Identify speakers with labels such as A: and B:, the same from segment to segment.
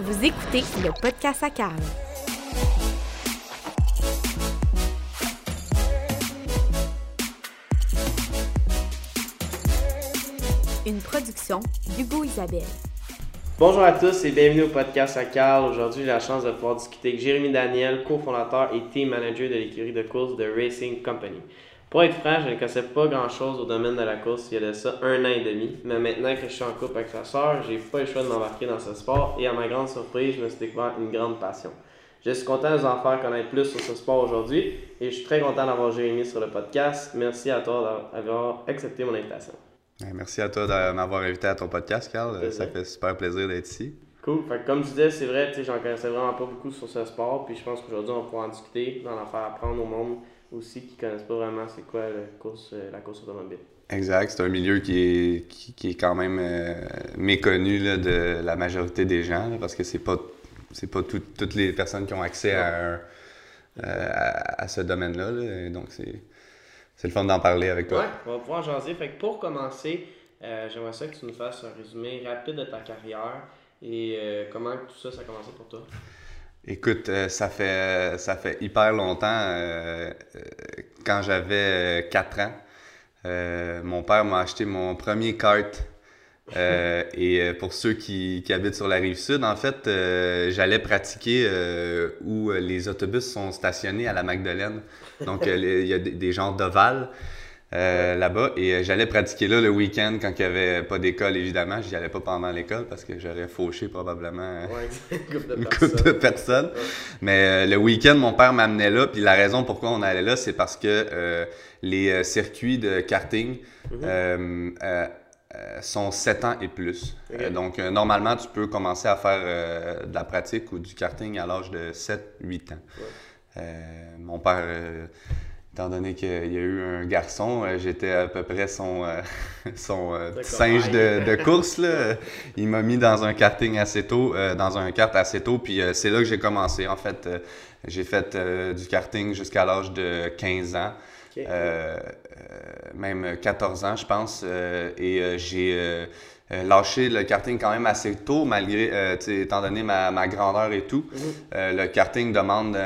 A: Vous écoutez le podcast à Carl. Une production d'Hugo Isabelle.
B: Bonjour à tous et bienvenue au podcast à Carl. Aujourd'hui, j'ai la chance de pouvoir discuter avec Jérémy Daniel, cofondateur et team manager de l'écurie de course de Racing Company. Pour être franc, je ne connaissais pas grand-chose au domaine de la course il y a de ça un an et demi, mais maintenant que je suis en couple avec sa soeur, j'ai pas le choix de m'embarquer dans ce sport et à ma grande surprise, je me suis découvert une grande passion. Je suis content de vous en faire connaître plus sur ce sport aujourd'hui et je suis très content d'avoir Jérémy sur le podcast. Merci à toi d'avoir accepté mon invitation.
C: Merci à toi de m'avoir invité à ton podcast, Carl. Ça fait super plaisir d'être ici.
B: Cool. Fait comme je disais, c'est vrai, j'en connaissais vraiment pas beaucoup sur ce sport. Puis je pense qu'aujourd'hui, on pourra en discuter, d'en faire apprendre au monde aussi qui ne connaissent pas vraiment c'est quoi la course, euh, la course automobile.
C: Exact. C'est un milieu qui est, qui, est quand même euh, méconnu là, de la majorité des gens parce que c'est pas c'est pas toutes les personnes qui ont accès à, euh, à, ce domaine-là. Donc c'est, c'est le fun d'en parler avec toi.
B: Ouais, on va pouvoir en jaser. Fait que pour commencer, j'aimerais ça que tu nous fasses un résumé rapide de ta carrière et comment tout ça, ça a commencé pour toi.
C: Écoute, euh, ça fait ça fait hyper longtemps. Euh, euh, quand j'avais 4 ans, mon père m'a acheté mon premier kart. et pour ceux qui, qui, habitent sur la rive sud, en fait, j'allais pratiquer où les autobus sont stationnés à la Magdeleine. Donc, il y a des, des genres d'ovales. Euh, là-bas. Et euh, j'allais pratiquer là le week-end quand il n'y avait pas d'école, évidemment. J'y allais pas pendant l'école parce que j'aurais fauché probablement une couple de personnes. Mais euh, le week-end, mon père m'amenait là. Puis la raison pourquoi on allait là, c'est parce que les circuits de karting mhm. sont 7 ans et plus. donc, normalement, tu peux commencer à faire de la pratique ou du karting à l'âge de 7-8 ans. mon père étant donné qu'il y a eu un garçon, euh, j'étais à peu près son, euh, son euh, singe de, course. Là. Il m'a mis dans un karting assez tôt, dans un kart assez tôt, puis c'est là que j'ai commencé. En fait, j'ai fait du karting jusqu'à l'âge de 15 ans, même 14 ans, je pense, et j'ai lâché le karting quand même assez tôt, malgré, étant donné ma, grandeur et tout. Mm-hmm. le karting demande,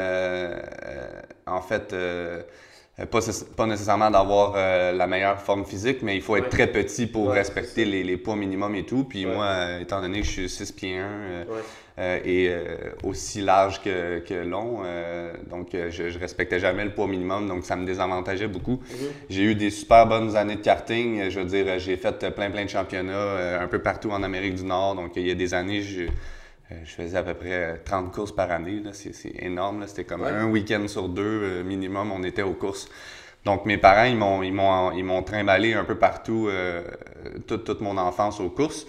C: en fait, euh, pas, pas, nécessairement d'avoir euh, la meilleure forme physique, mais il faut être très petit pour respecter les, les, poids minimum et tout. Puis moi, euh, étant donné que je suis 6 pieds 1 et aussi large que, que long, donc je, je respectais jamais le poids minimum, donc ça me désavantageait beaucoup. Mhm. J'ai eu des super bonnes années de karting. Je veux dire, j'ai fait plein plein de championnats un peu partout en Amérique du Nord. Donc il y a des années, je, euh, je faisais à peu près 30 courses par année. C'est énorme. C'était comme un week-end sur deux euh, minimum, on était aux courses. Donc mes parents, ils m'ont, ils m'ont, ils m'ont trimballé un peu partout euh, toute, toute, mon enfance aux courses.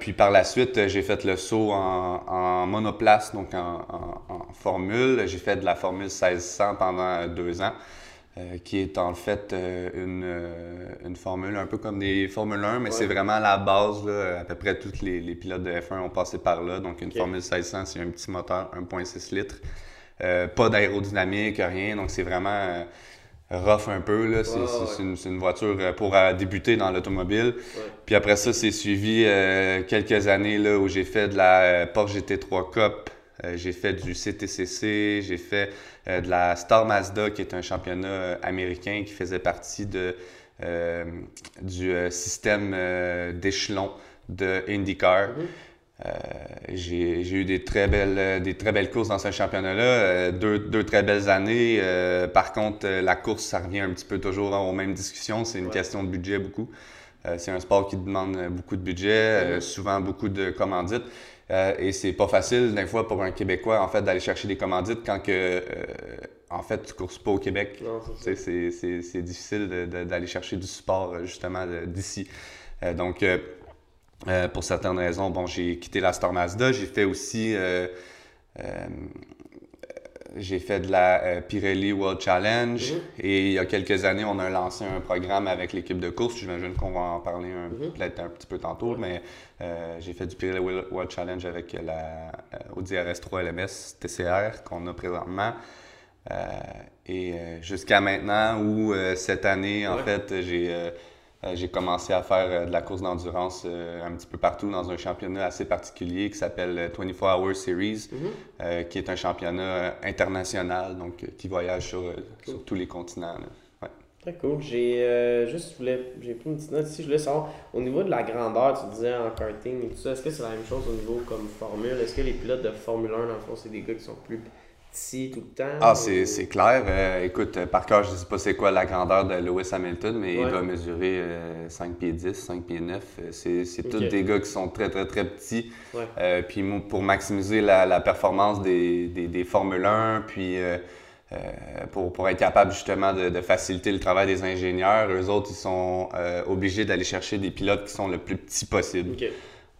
C: puis par la suite, j'ai fait le saut en, en monoplace, donc en, en formule. J'ai fait de la formule 1600 pendant deux ans. Euh, qui est en fait euh, une, euh, une, formule un peu comme des Formule 1, mais c'est vraiment la base. Là, à peu près tous les, les, pilotes de F1 ont passé par là. Donc une Formule 1600, c'est un petit moteur 1.6 litres. pas d'aérodynamique, rien. Donc c'est vraiment rough un peu. Là. C'est, une, une, voiture pour débuter dans l'automobile. Puis après ça, c'est suivi quelques années là, où j'ai fait de la Porsche GT3 Cup. J'ai fait du CTCC, j'ai fait euh, de la Star Mazda, qui est un championnat euh, américain qui faisait partie de, euh, du système d'échelon de IndyCar. J'ai eu des très belles, des très belles courses dans ce championnat-là, deux, deux, très belles années. par contre, la course, ça revient un petit peu toujours aux mêmes discussions. C'est une question de budget beaucoup. C'est un sport qui demande beaucoup de budget, mhm. souvent beaucoup de commandites. Euh, et c'est pas facile, des fois, pour un Québécois, en fait, d'aller chercher des commandites quand que, euh, en fait, tu courses pas au Québec. C'est difficile d'aller chercher du support, justement, d'ici. Euh, donc, pour certaines raisons, bon, j'ai quitté la Star Mazda. J'ai fait aussi j'ai fait de la euh, Pirelli World Challenge mhm. et il y a quelques années, on a lancé un programme avec l'équipe de course. J'imagine qu'on va en parler mhm. peut-être un petit peu tantôt, mais euh, j'ai fait du Pirelli World Challenge avec la euh, Audi RS3 LMS TCR qu'on a présentement. et jusqu'à maintenant, où cette année, en fait, j'ai j'ai commencé à faire de la course d'endurance un petit peu partout dans un championnat assez particulier qui s'appelle 24 Hour Series, mm-hmm. qui est un championnat international, donc qui voyage sur, sur tous les continents.
B: Très cool. J'ai euh, juste voulais, j'ai pris une petite note ici. Je voulais savoir, au niveau de la grandeur, tu disais en karting et tout ça, est-ce que c'est la même chose au niveau comme formule? Est-ce que les pilotes de Formule 1, dans le fond, c'est des gars qui sont plus petits tout le temps
C: Ah, c'est clair. Euh, écoute, euh, par cœur, je ne sais pas c'est quoi la grandeur de Lewis Hamilton, mais il doit mesurer 5 pieds 10, 5 pieds 9. C'est tous des gars qui sont très, très, très petits. puis pour maximiser la, la performance des, des, des Formule 1, puis. Euh, pour, pour, être capable justement de, de, faciliter le travail des ingénieurs. Eux autres, ils sont euh, obligés d'aller chercher des pilotes qui sont le plus petits possible.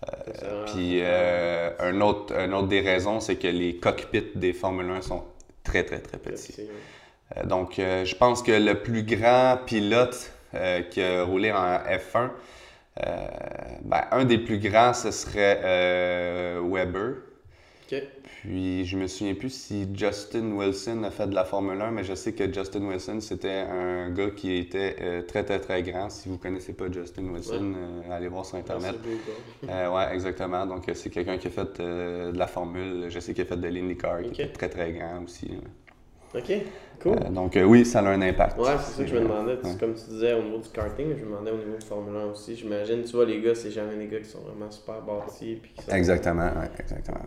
C: Euh, puis un, autre, un autre des raisons, c'est que les cockpits des Formule 1 sont très, très, très petits. donc, je pense que le plus grand pilote qui a roulé en F1, ben, un des plus grands, ce serait Weber. Puis je me souviens plus si Justin Wilson a fait de la Formule 1, mais je sais que Justin Wilson, c'était un gars qui était euh, très, très, très grand. Si vous connaissez pas Justin Wilson, euh, allez voir sur Internet. Euh, ouais, exactement. Donc c'est quelqu'un qui a fait de la Formule. Je sais qu'il a fait de l'IndyCar, qui était très, très grand aussi.
B: OK, cool.
C: donc oui, ça a un impact.
B: Ouais, c'est ça que je me demandais. Comme tu disais au niveau du karting, je me demandais au niveau de Formule 1 aussi. J'imagine, tu vois, les gars, c'est jamais des gars qui sont vraiment super bâtis.
C: Exactement, ouais, exactement.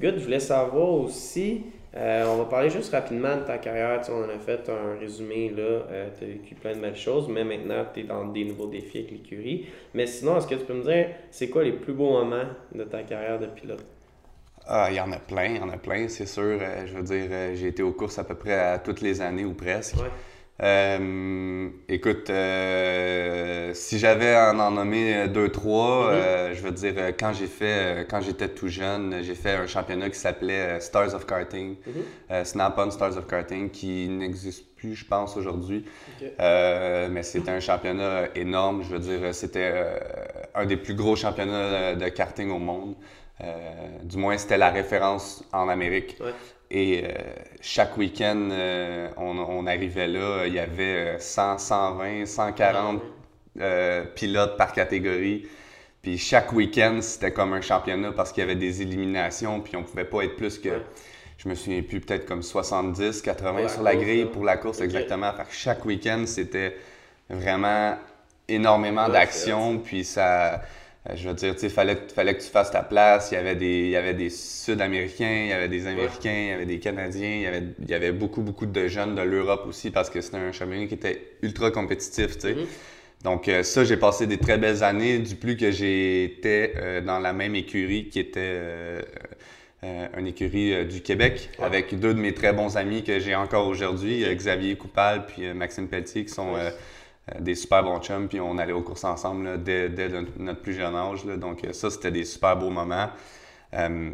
B: Good, je voulais savoir aussi, euh, on va parler juste rapidement de ta carrière. Tu on en a fait un résumé, là. Euh, tu as vécu plein de belles choses, mais maintenant, tu es dans des nouveaux défis avec l'écurie. Mais sinon, est-ce que tu peux me dire, c'est quoi les plus beaux moments de ta carrière de pilote?
C: Ah, il y en a plein, il y en a plein, c'est sûr. Euh, je veux dire, j'ai été aux courses à peu près à toutes les années ou presque. Euh, écoute, euh, si j'avais à en nommer deux, trois, euh, je veux dire, quand j'ai fait, quand j'étais tout jeune, j'ai fait un championnat qui s'appelait Stars of Karting, mm-hmm. Snap-on Stars of Karting, qui n'existe plus, je pense, aujourd'hui. mais c'était un championnat énorme. Je veux dire, c'était un des plus gros championnats de karting au monde. du moins, c'était la référence en Amérique. Et euh, chaque week-end, euh, on, arrivait là, il y avait 100, 120, 140 pilotes par catégorie. Puis chaque week-end, c'était comme un championnat parce qu'il y avait des éliminations, puis on pouvait pas être plus que, je me souviens plus, peut-être comme 70, 80 sur la grille pour la course, exactement. chaque week-end, c'était vraiment énormément d'action, puis ça je veux dire, il fallait, fallait que tu fasses ta place. Il y avait des, il y avait des Sud-Américains, il y avait des Américains, il y avait des Canadiens, il y avait, il y avait beaucoup, beaucoup de jeunes de l'Europe aussi parce que c'était un championnat qui était ultra compétitif, tu sais. Mm-hmm. Donc euh, ça, j'ai passé des très belles années, du plus que j'étais euh, dans la même écurie qui était une écurie du Québec, avec deux de mes très bons amis que j'ai encore aujourd'hui, Xavier Coupal puis Maxime Pelletier, qui sont... Euh, des super bons chums, puis on allait aux courses ensemble dès, notre plus jeune âge. donc euh, ça, c'était des super beaux moments. Euh,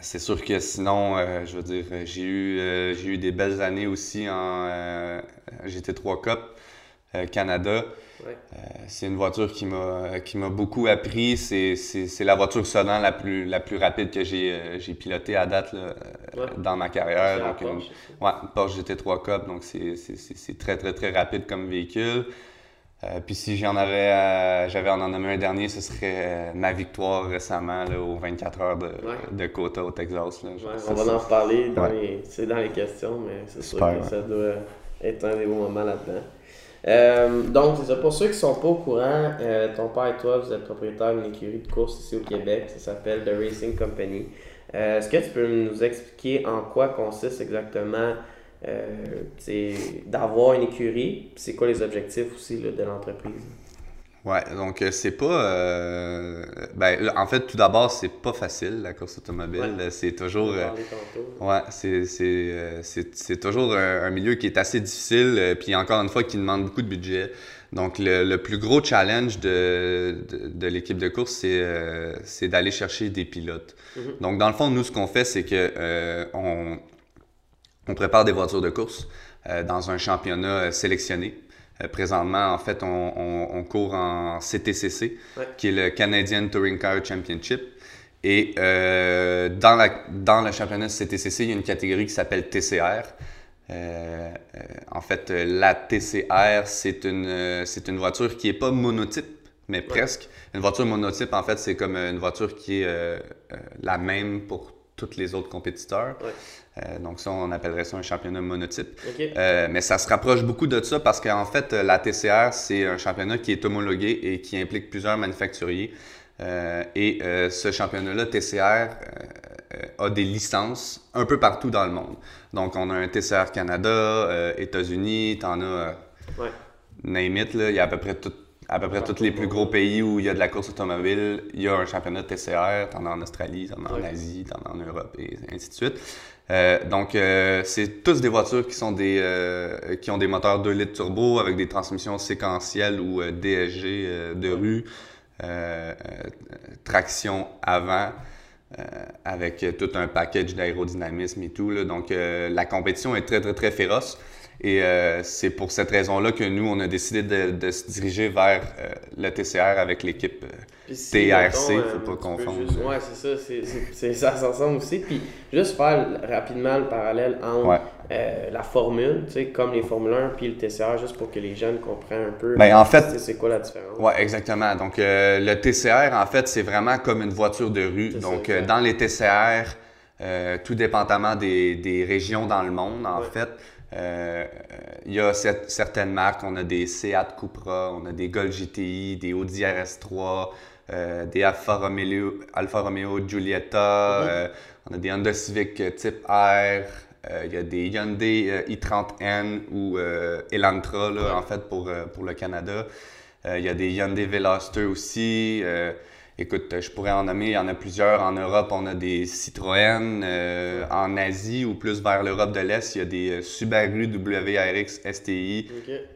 C: c'est sûr que sinon, je veux dire, j'ai eu, j'ai eu des belles années aussi en GT3 Cup Canada. Euh, c'est une voiture qui m'a qui m'a beaucoup appris. C'est la voiture sonnant la plus la plus rapide que j'ai euh, j'ai pilotée à date là, euh, dans ma carrière. Donc une, ouais, Porsche GT3 Cup, donc c'est très très très rapide comme véhicule. puis si j'en avais, j'avais en nommé un dernier, ce serait ma victoire récemment là, aux 24 heures de, de Cota au Texas. Là,
B: on va en reparler, c'est dans les questions, mais c'est sûr que ça doit être un des bons moments là-dedans. Euh, donc. Pour ceux qui sont pas au courant, euh, ton père et toi, vous êtes propriétaire d'une écurie de course ici au Québec. Ça s'appelle The Racing Company. Euh, est-ce que tu peux nous expliquer en quoi consiste exactement d'avoir une écurie? C'est quoi les objectifs aussi de l'entreprise?
C: Ouais, donc euh, c'est pas. Euh, ben, en fait, tout d'abord, c'est pas facile la course automobile. C'est toujours. Euh, ouais, c'est, c'est, c'est, toujours un, milieu qui est assez difficile, puis encore une fois, qui demande beaucoup de budget. Donc, le, le plus gros challenge de, de, l'équipe de course, c'est, c'est d'aller chercher des pilotes. Mm-hmm. Donc, dans le fond, nous, ce qu'on fait, c'est que on, on prépare des voitures de course dans un championnat sélectionné. Euh, présentement, en fait, on, court en CTCC, qui est le Canadian Touring Car Championship. Et euh, dans, la, dans le championnat CTCC, il y a une catégorie qui s'appelle TCR, Euh, euh, en fait, la TCR, c'est une, c'est une voiture qui n'est pas monotype, mais presque. Une voiture monotype, en fait, c'est comme une voiture qui est la même pour tous les autres compétiteurs.
B: Ouais.
C: Euh, donc ça, on appellerait ça un championnat monotype. Euh, mais ça se rapproche beaucoup de ça parce qu'en fait, euh, la TCR, c'est un championnat qui est homologué et qui implique plusieurs manufacturiers. Euh, et ce championnat-là, TCR, a des licences un peu partout dans le monde. Donc, on a un TCR Canada, États-Unis, t'en as,
B: Ouais.
C: name it, là, il y a à peu près tout- à peu près tous les plus gros pays où il y a de la course automobile, il y a un championnat de TCR, t'en as en Australie, t'en as en. Asie, t'en as en Europe et ainsi de suite. Euh, donc, euh, c'est tous des voitures qui sont des euh, qui ont des moteurs 2 litres turbo avec des transmissions séquentielles ou DSG de rue, traction avant, avec tout un package d'aérodynamisme et tout. Donc, la compétition est très, très, très féroce. Et euh, c'est pour cette raison-là que nous, on a décidé de, de se diriger vers euh, le TCR avec l'équipe. euh,
B: si,
C: TRC,
B: mettons,
C: faut
B: euh,
C: pas
B: peux
C: confondre.
B: juste- ouais, c'est ça, c'est, ça s'ensemble aussi. Puis juste faire rapidement le parallèle entre
C: Ouais.
B: euh, la Formule, tu sais, comme les Formule 1 puis le TCR, juste pour que les jeunes comprennent un peu.
C: Ben, en fait-
B: c'est quoi la différence.
C: Ouais, exactement. Donc, euh, le TCR, en fait, c'est vraiment comme une voiture de rue. Donc,
B: ça,
C: euh, dans les TCR, euh, tout dépendamment des, des régions dans le monde, en
B: Ouais.
C: fait, euh, il y a cer- certaines marques. On a des Seat Cupra, on a des Golf GTI, des Audi RS3, euh, des Alfa Romeo, Alfa Romeo Giulietta,
B: Mhm.
C: euh, on a des Honda Civic type R, il y a des Hyundai euh, i30N ou Elantra, là,
B: Ouais.
C: en fait, pour, pour le Canada. Il y a des Hyundai Veloster aussi. Écoute, je pourrais en nommer, il y en a plusieurs. En Europe, on a des Citroën. Euh, en Asie ou plus vers l'Europe de l'Est, il y a des euh, Subaru WRX STI.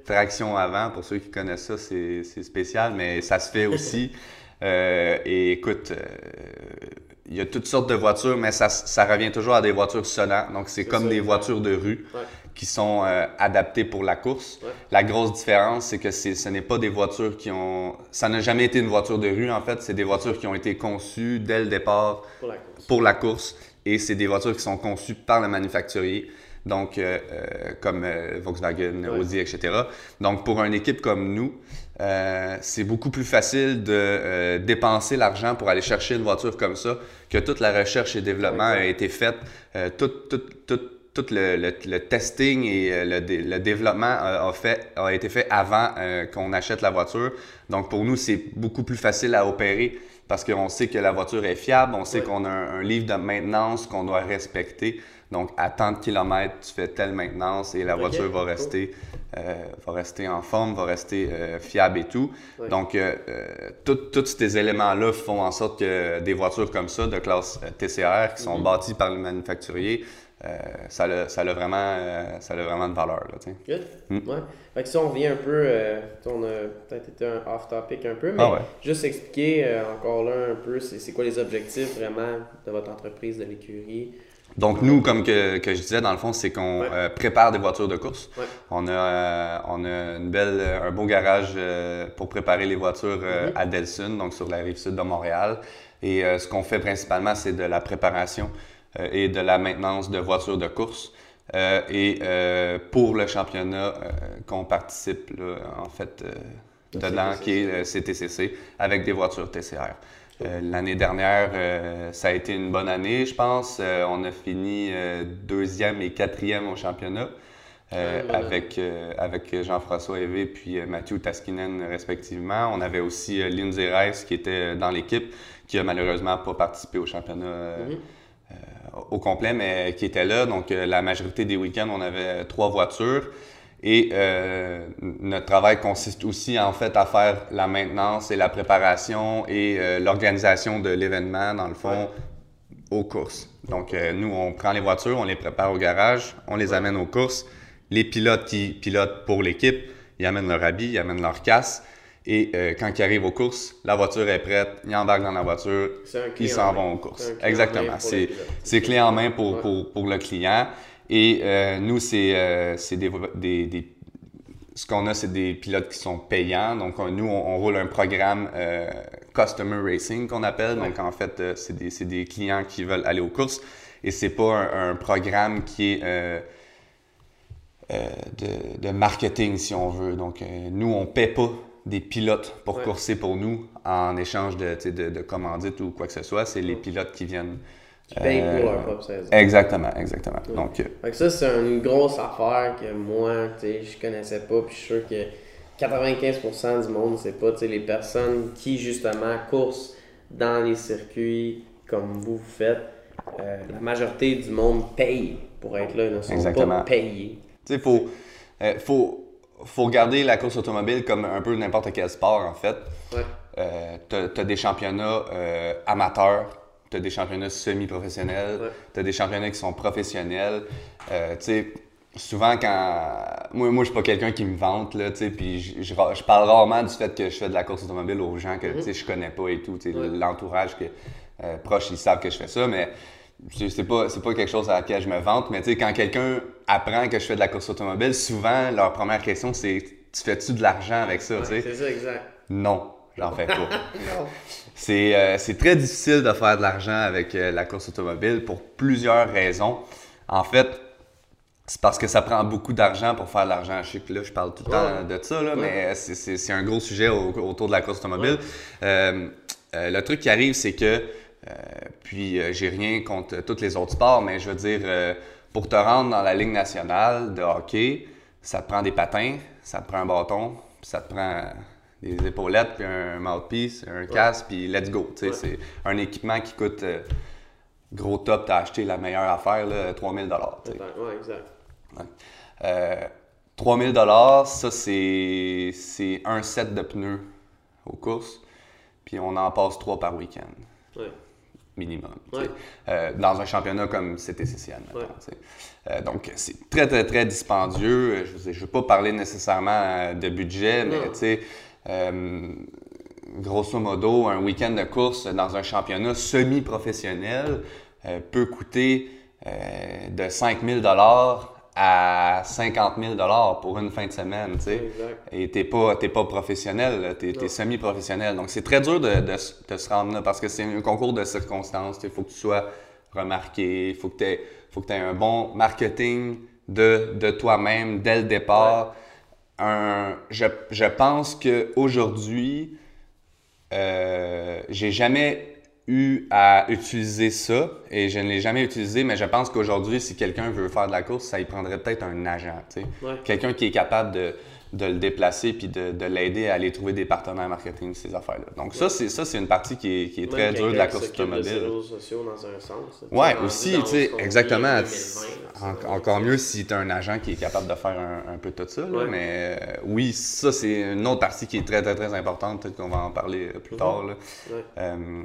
C: Traction avant, pour ceux qui connaissent ça, c'est spécial, mais ça se fait aussi. Euh, et écoute, euh, il y a toutes sortes de voitures, mais ça, ça revient toujours à des voitures sonnantes. Donc, c'est comme
B: ça,
C: des voitures de rue
B: Ouais.
C: Qui sont euh, adaptées pour la course.
B: Ouais.
C: La grosse différence, c'est que ce n'est pas des voitures qui ont... Ça n'a jamais été une voiture de rue, en fait. C'est des voitures qui ont été conçues dès le départ
B: Pour la course.
C: pour la course et c'est des voitures qui sont conçues par le manufacturier, donc euh, euh, comme euh, Volkswagen,
B: Ouais.
C: Audi, etc. Donc pour une équipe comme nous, euh, c'est beaucoup plus facile de dépenser l'argent pour aller chercher une voiture comme ça, que toute la recherche et développement a été faite, tout, tout, tout, tout le, le- le testing et euh, le, le développement a, a fait, a été fait avant euh, qu'on achète la voiture. Donc pour nous, c'est beaucoup plus facile à opérer parce qu'on sait que la voiture est fiable, on sait
B: Ouais.
C: qu'on a un, un livre de maintenance qu'on doit respecter. Donc à tant de kilomètres, tu fais telle maintenance et la voiture va rester, euh, va rester en forme, va rester euh, fiable et tout.
B: Ouais.
C: Donc tous ces éléments-là font en sorte que des voitures comme ça, de classe TCR, qui sont
B: Mhm.
C: bâties par le manufacturier, ça, a, ça, a vraiment, euh, ça a vraiment de valeur. Là.
B: Good.
C: Mm.
B: Ouais. Fait que si on revient un peu, euh, on a peut-être été un off-topic un peu, mais
C: Ah ouais.
B: juste expliquer euh, encore là un peu, c'est quoi les objectifs vraiment de votre entreprise, de l'écurie?
C: Donc, nous, comme que, que je disais, dans le fond, c'est qu'on
B: Ouais.
C: euh, prépare des voitures de course.
B: Ouais.
C: On, a, euh, on a une belle, un beau garage euh, pour préparer les voitures euh,
B: Mhm.
C: à Delsun, donc sur la rive sud de Montréal. Et euh, ce qu'on fait principalement, c'est de la préparation euh, et de la maintenance de voitures de course. Euh, et euh, pour le championnat euh, qu'on participe, là, en fait, euh, dedans,
B: CTCC.
C: qui est le CTCC, avec des voitures TCR. Euh, L'année dernière, euh, ça a été une bonne année, je pense. Euh, on a fini euh, deuxième et quatrième au championnat euh, avec, euh, avec Jean-François Hévé puis euh, Mathieu Taskinen respectivement. On avait aussi euh, Lindsay Rice qui était dans l'équipe, qui a malheureusement pas participé au championnat euh,
B: Mhm.
C: Au complet, mais qui était là. Donc, euh, la majorité des week-ends, on avait trois voitures. Et euh, notre travail consiste aussi, en fait, à faire la maintenance et la préparation et euh, l'organisation de l'événement, dans le fond, aux courses. Donc, euh, nous, on prend les voitures, on les prépare au garage, on les amène aux courses. Les pilotes qui pilotent pour l'équipe, ils amènent leur habit, ils amènent leur casse. Et euh, quand ils arrivent aux courses, la voiture est prête, ils embarquent dans la voiture, ils
B: en
C: s'en vont aux courses.
B: Clé
C: Exactement. C'est clé en main pour,
B: Ouais.
C: pour, pour le client. Et euh, nous, c'est euh, des, des, des- Ce qu'on a, c'est des pilotes qui sont payants. Donc, on- nous, on, on roule un programme Customer Racing qu'on appelle. Donc, en fait, c'est des, clients qui veulent aller aux courses. Et c'est pas un, un programme qui est. euh, de, marketing, si on veut. Donc, nous, on ne paie pas des pilotes pour courser pour nous en échange de, de, de commandites ou quoi que ce soit. C'est les pilotes qui viennent
B: qui payent pour leur propre saison.
C: Exactement, exactement. Donc,
B: que ça, c'est une grosse affaire que moi, tu sais, je connaissais pas, puis je suis sûr que 95% du monde, c'est pas les personnes qui, justement, coursent dans les circuits comme vous, faites. Euh, la majorité du monde paye pour être là, ils ne sont Exactement. pas payés.
C: Tu sais, faut, euh, faut, faut regarder la course automobile comme un peu n'importe quel sport, en fait.
B: Ouais.
C: Euh, tu as, des championnats amateurs, tu as des championnats semi-professionnels, tu as des championnats qui sont professionnels. tu sais, souvent quand. Moi, moi je suis pas quelqu'un qui me vante, là, tu sais, puis je, je, parle rarement du fait que je fais de la course automobile aux gens que, tu sais, je connais pas et tout, tu sais, l'entourage que, euh, proche, ils savent que je fais ça, mais c'est pas, pas quelque chose à laquelle je me vante, mais tu sais, quand quelqu'un apprend que je fais de la course automobile, souvent, leur première question, c'est Tu fais-tu de l'argent avec ça, tu sais?
B: C'est ça, exact.
C: Non, j'en fais pas. Euh, c'est très difficile de faire de l'argent avec euh, la course automobile pour plusieurs raisons. En fait, c'est parce que ça prend beaucoup d'argent pour faire de l'argent. Je sais que là, je parle tout le temps de ça, là, mais c'est un gros sujet autour de la course automobile. Euh, le truc qui arrive, c'est que, puis j'ai rien contre tous les autres sports, mais je veux dire, pour te rendre dans la Ligue nationale de hockey, ça te prend des patins, ça te prend un bâton, puis ça te prend des épaulettes, puis un mouthpiece, un casque, puis let's go. C'est un équipement qui coûte gros top, tu as acheté la meilleure affaire, là, 3000
B: Ouais, exact.
C: 3000 euh, ça c'est un set de pneus aux courses, puis on en passe trois par week-end. Minimum. Euh, dans un championnat comme CTCCN. Euh, donc, c'est très, très, très dispendieux. Je ne veux pas parler nécessairement de budget, mais tu sais, grosso modo, un week-end de course dans un championnat semi-professionnel peut coûter de 5000 à 50 000 pour une fin de semaine, tu sais. Et t'es pas, pas professionnel, t'es es, semi-professionnel. Donc, c'est très dur de, de, se rendre là parce que c'est un concours de circonstances. Il faut que tu sois remarqué, il faut que tu aies, un bon marketing de, de toi-même dès le départ. Un, je, je pense qu'aujourd'hui, euh, j'ai jamais eu à utiliser ça et je ne l'ai jamais utilisé, mais je pense qu'aujourd'hui, si quelqu'un veut faire de la course, ça y prendrait peut-être un agent, quelqu'un qui est capable de, de le déplacer puis de, de l'aider à aller trouver des partenaires marketing ces affaires-là. Donc ça, c'est ça, c'est une partie qui est, qui est très dure de la course automobile.
B: réseaux sociaux dans un sens.
C: Ouais, aussi, tu sais, exactement. encore mieux si tu as un agent qui est capable de faire un, peu tout ça. mais euh, oui, ça, c'est une autre partie qui est très, très, très importante. Peut-être qu'on va en parler euh, plus mm-hmm. tard. Là. Euh,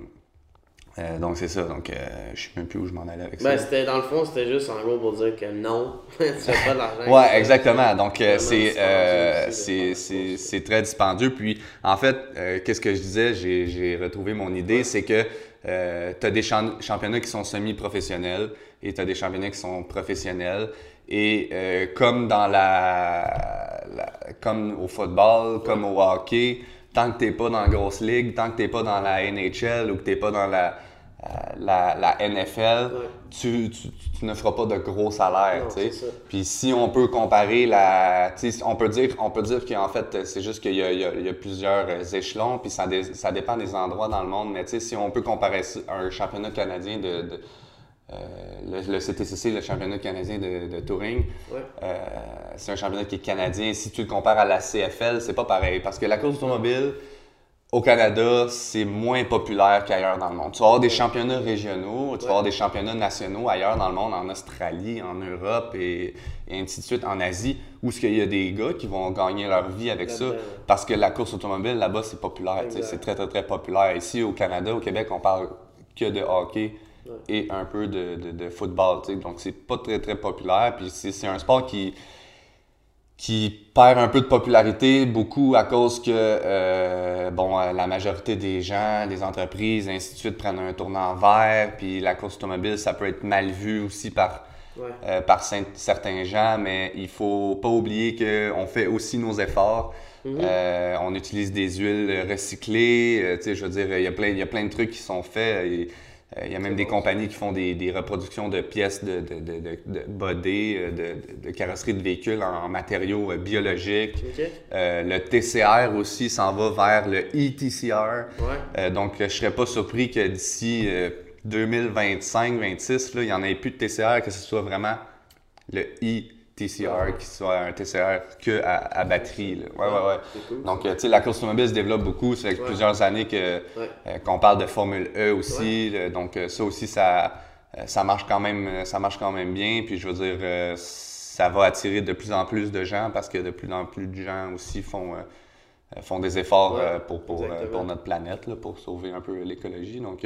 C: euh, donc c'est ça, donc euh, je sais même plus où je m'en allais avec
B: ben, C'était, dans le fond, c'était juste en gros pour dire que non, tu fais pas de l'argent.
C: ouais, exactement. Donc euh, c'est, c'est, très dispendieux. Puis en fait, qu'est-ce que je disais, j'ai, j'ai retrouvé mon idée, c'est que tu as des championnats qui sont semi-professionnels et tu as des championnats qui sont professionnels. Et comme dans la, comme au football, comme au hockey, tant que tu n'es pas dans la grosse ligue, tant que tu n'es pas dans la NHL ou que tu n'es pas dans la, euh, la, la, NFL, tu, tu, tu, ne feras pas de gros salaires. Puis si on peut comparer la. On peut dire, on peut dire qu'en fait, c'est juste qu'il y, y, a plusieurs échelons, puis ça, ça dépend des endroits dans le monde. Mais si on peut comparer un championnat canadien de, de euh, le, CTCC, le championnat canadien de, de touring, euh, c'est un championnat qui est canadien. Si tu le compares à la CFL, c'est pas pareil. Parce que la course automobile, au Canada, c'est moins populaire qu'ailleurs dans le monde. Tu vas avoir des championnats régionaux, tu vas avoir des championnats nationaux ailleurs dans le monde, en Australie, en Europe et, ainsi de suite, en Asie, où il y a des gars qui vont gagner leur vie avec ça. Parce que la course automobile, là-bas, c'est populaire. C'est très, très, très populaire. Ici, au Canada, au Québec, on parle que de hockey et un peu de, de, de football. Donc, c'est pas très, très populaire. Puis, c'est un sport qui, qui perd un peu de popularité, beaucoup à cause que euh, bon, euh, la majorité des gens, des entreprises, ainsi de suite, prennent un tournant vert. Puis la course automobile, ça peut être mal vu aussi par, euh, par certains gens, mais il faut pas oublier qu'on fait aussi nos efforts. Mm-hmm. on utilise des huiles recyclées. je veux dire, il y, a plein, de trucs qui sont faits. Et, il y a même des compagnies qui font des, des reproductions de pièces de, de, de, de, de body, euh, de, de, carrosserie de véhicules en, matériaux euh, biologiques. Euh, le TCR aussi s'en va vers le ETCR.
B: Ouais.
C: donc, je serais pas surpris que d'ici 2025-26, il n'y en ait plus de TCR, que ce soit vraiment le ETCR, qui soit un TCR que à, à batterie. là. Ouais, ouais, ouais.
B: Cool.
C: Donc, euh, tu sais, la course automobile se développe beaucoup. Ça fait
B: Ouais.
C: plusieurs années que,
B: Ouais.
C: euh, qu'on parle de Formule E aussi. donc, euh, ça aussi, ça, ça, marche quand même, ça marche quand même bien. Puis, je veux dire, euh, ça va attirer de plus en plus de gens parce que de plus en plus de gens aussi font, euh, font des efforts pour, pour, pour notre planète, là, pour sauver un peu l'écologie. Donc.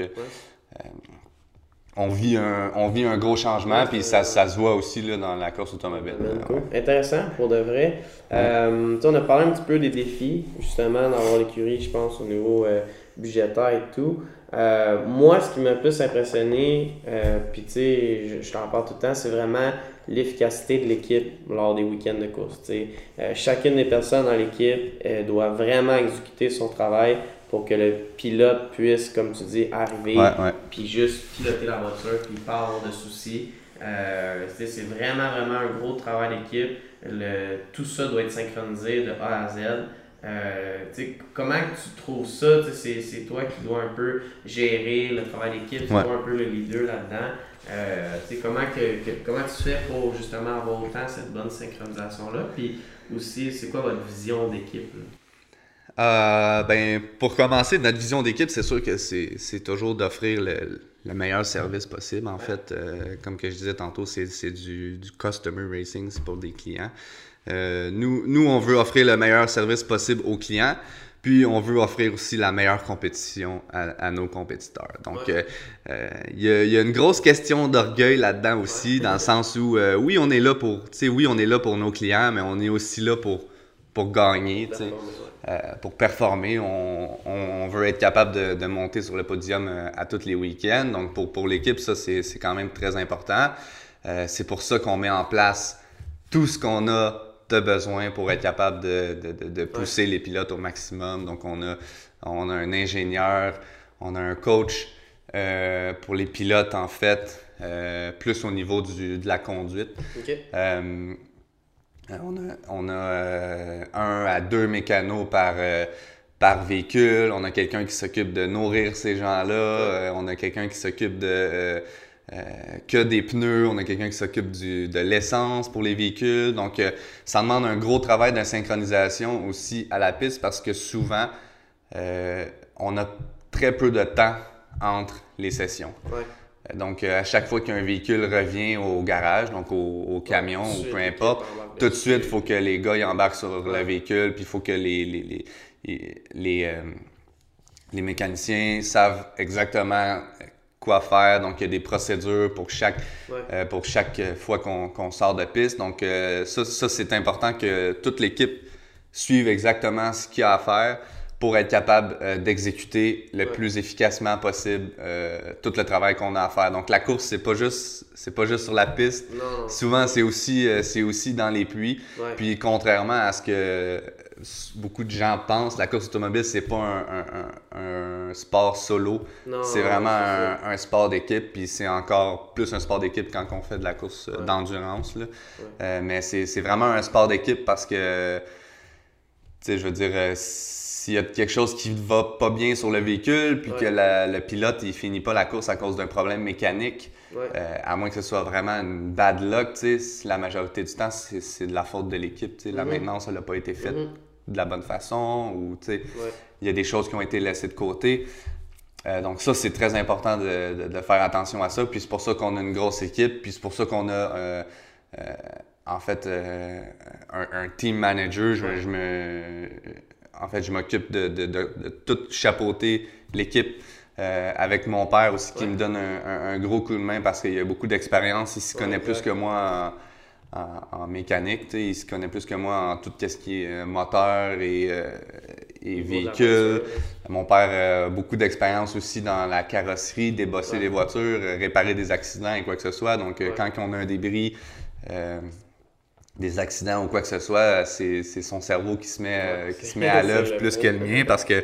C: On, vit un, on vit un gros changement. Puis, ça, ça se voit aussi là, dans la course automobile.
B: Cool. Intéressant pour de vrai. Euh, on a parlé un petit peu des défis, justement, d'avoir l'écurie, je pense, au niveau euh, budgétaire et tout. Euh, moi, ce qui m'a plus impressionné, puis tu sais, je, je t'en parle tout le temps, c'est vraiment l'efficacité de l'équipe lors des week-ends de course. chacune des personnes dans l'équipe doit vraiment exécuter son travail pour que le pilote puisse, comme tu dis, arriver puis juste piloter la voiture, puis pas avoir de soucis. Euh, c'est vraiment, vraiment un gros travail d'équipe. Le, tout ça doit être synchronisé de A à Z. Euh, comment tu trouves ça? C'est, c'est toi qui dois un peu gérer le travail d'équipe, c'est
C: Ouais.
B: toi un peu le leader là-dedans. Euh, comment, que, que- comment tu fais pour justement avoir autant cette bonne synchronisation-là? Puis aussi, c'est quoi votre vision d'équipe?
C: Euh, ben, pour commencer, notre vision d'équipe, c'est sûr que c'est c'est toujours d'offrir le, le meilleur service possible. En fait, euh, comme que je disais tantôt, c'est c'est du, du customer racing, c'est pour des clients. Euh, nous, nous, on veut offrir le meilleur service possible aux clients, puis on veut offrir aussi la meilleure compétition à, à nos compétiteurs. Donc,
B: Ouais.
C: euh, euh, il y, a, il y a une grosse question d'orgueil là-dedans aussi, dans le sens où, euh, oui, on est là pour, oui, on est là pour nos clients, mais on est aussi là pour, pour gagner. Euh, pour performer, on, veut être capable de, de monter sur le podium euh, à tous les week-ends. Donc, pour, pour l'équipe, ça, c'est quand même très important. Euh, c'est pour ça qu'on met en place tout ce qu'on a de besoin pour être capable de, de- de- de pousser les pilotes au maximum. Donc, on a, on a un ingénieur, on a un coach euh, pour les pilotes, en fait, plus au niveau du, de la conduite.
B: OK.
C: Euh, on a, euh, un à deux mécanos par, euh, par véhicule. On a quelqu'un qui s'occupe de nourrir ces gens-là. On a quelqu'un qui s'occupe de que des pneus. On a quelqu'un qui s'occupe de l'essence pour les véhicules. Donc, ça demande un gros travail de synchronisation aussi à la piste parce que souvent, on a très peu de temps entre les sessions. Donc, euh, à chaque fois qu'un véhicule revient au garage, donc au, au camion ou peu importe, tout de suite, il faut que les gars ils embarquent sur
B: Ouais.
C: le véhicule, puis il faut que les, les, les, euh, les mécaniciens savent exactement quoi faire. Donc, il y a des procédures pour chaque,
B: Ouais.
C: euh, pour chaque fois qu'on sort de piste. Donc, euh, ça, ça c'est important que toute l'équipe suive exactement ce qu'il y a à faire pour être capable euh, d'exécuter le
B: Ouais.
C: plus efficacement possible euh, tout le travail qu'on a à faire. Donc, la course, c'est pas juste, c'est pas juste sur la piste.
B: Non.
C: Souvent, c'est aussi, euh, c'est aussi dans les pluies.
B: Ouais.
C: Puis contrairement à ce que beaucoup de gens pensent, la course automobile, c'est pas un, un- un- un sport solo. C'est vraiment un, sport d'équipe. Puis c'est encore plus un sport d'équipe quand on fait de la course
B: Ouais.
C: d'endurance. mais c'est c'est vraiment un sport d'équipe parce que, sais, je veux dire, euh, s'il y a quelque chose qui va pas bien sur le véhicule, puis
B: Ouais.
C: que la- le pilote, il finit pas la course à cause d'un problème mécanique,
B: Ouais.
C: euh, à moins que ce soit vraiment une bad luck, tu sais, la majorité du temps, c'est de la faute de l'équipe. tu sais. La
B: Mhm.
C: maintenance, elle n'a pas été faite
B: Mhm.
C: de la bonne façon ou tu sais,
B: Ouais.
C: il y a des choses qui ont été laissées de côté. Euh, donc ça, c'est très important de, de- de faire attention à ça. Puis c'est pour ça qu'on a une grosse équipe. Puis c'est pour ça qu'on a, en fait, euh, un, un team manager. Je, je me, en fait, je m'occupe de, de- de- de tout chapeauter l'équipe. euh, avec mon père aussi qui
B: Ouais.
C: me donne un, un- un gros coup de main parce qu'il a beaucoup d'expérience. Il s'y
B: Ouais,
C: connaît plus que moi en, en- en mécanique. Il se connaît plus que moi en tout ce qui est euh, moteur et, euh, et véhicule. Mon père a beaucoup d'expérience aussi dans la carrosserie, débosser
B: Ouais.
C: les voitures, réparer des accidents et quoi que ce soit. Donc, quand on a un débris, euh, des accidents ou quoi que ce soit, c'est son cerveau qui se met, euh, qui se met à l'œuvre plus que le mien parce que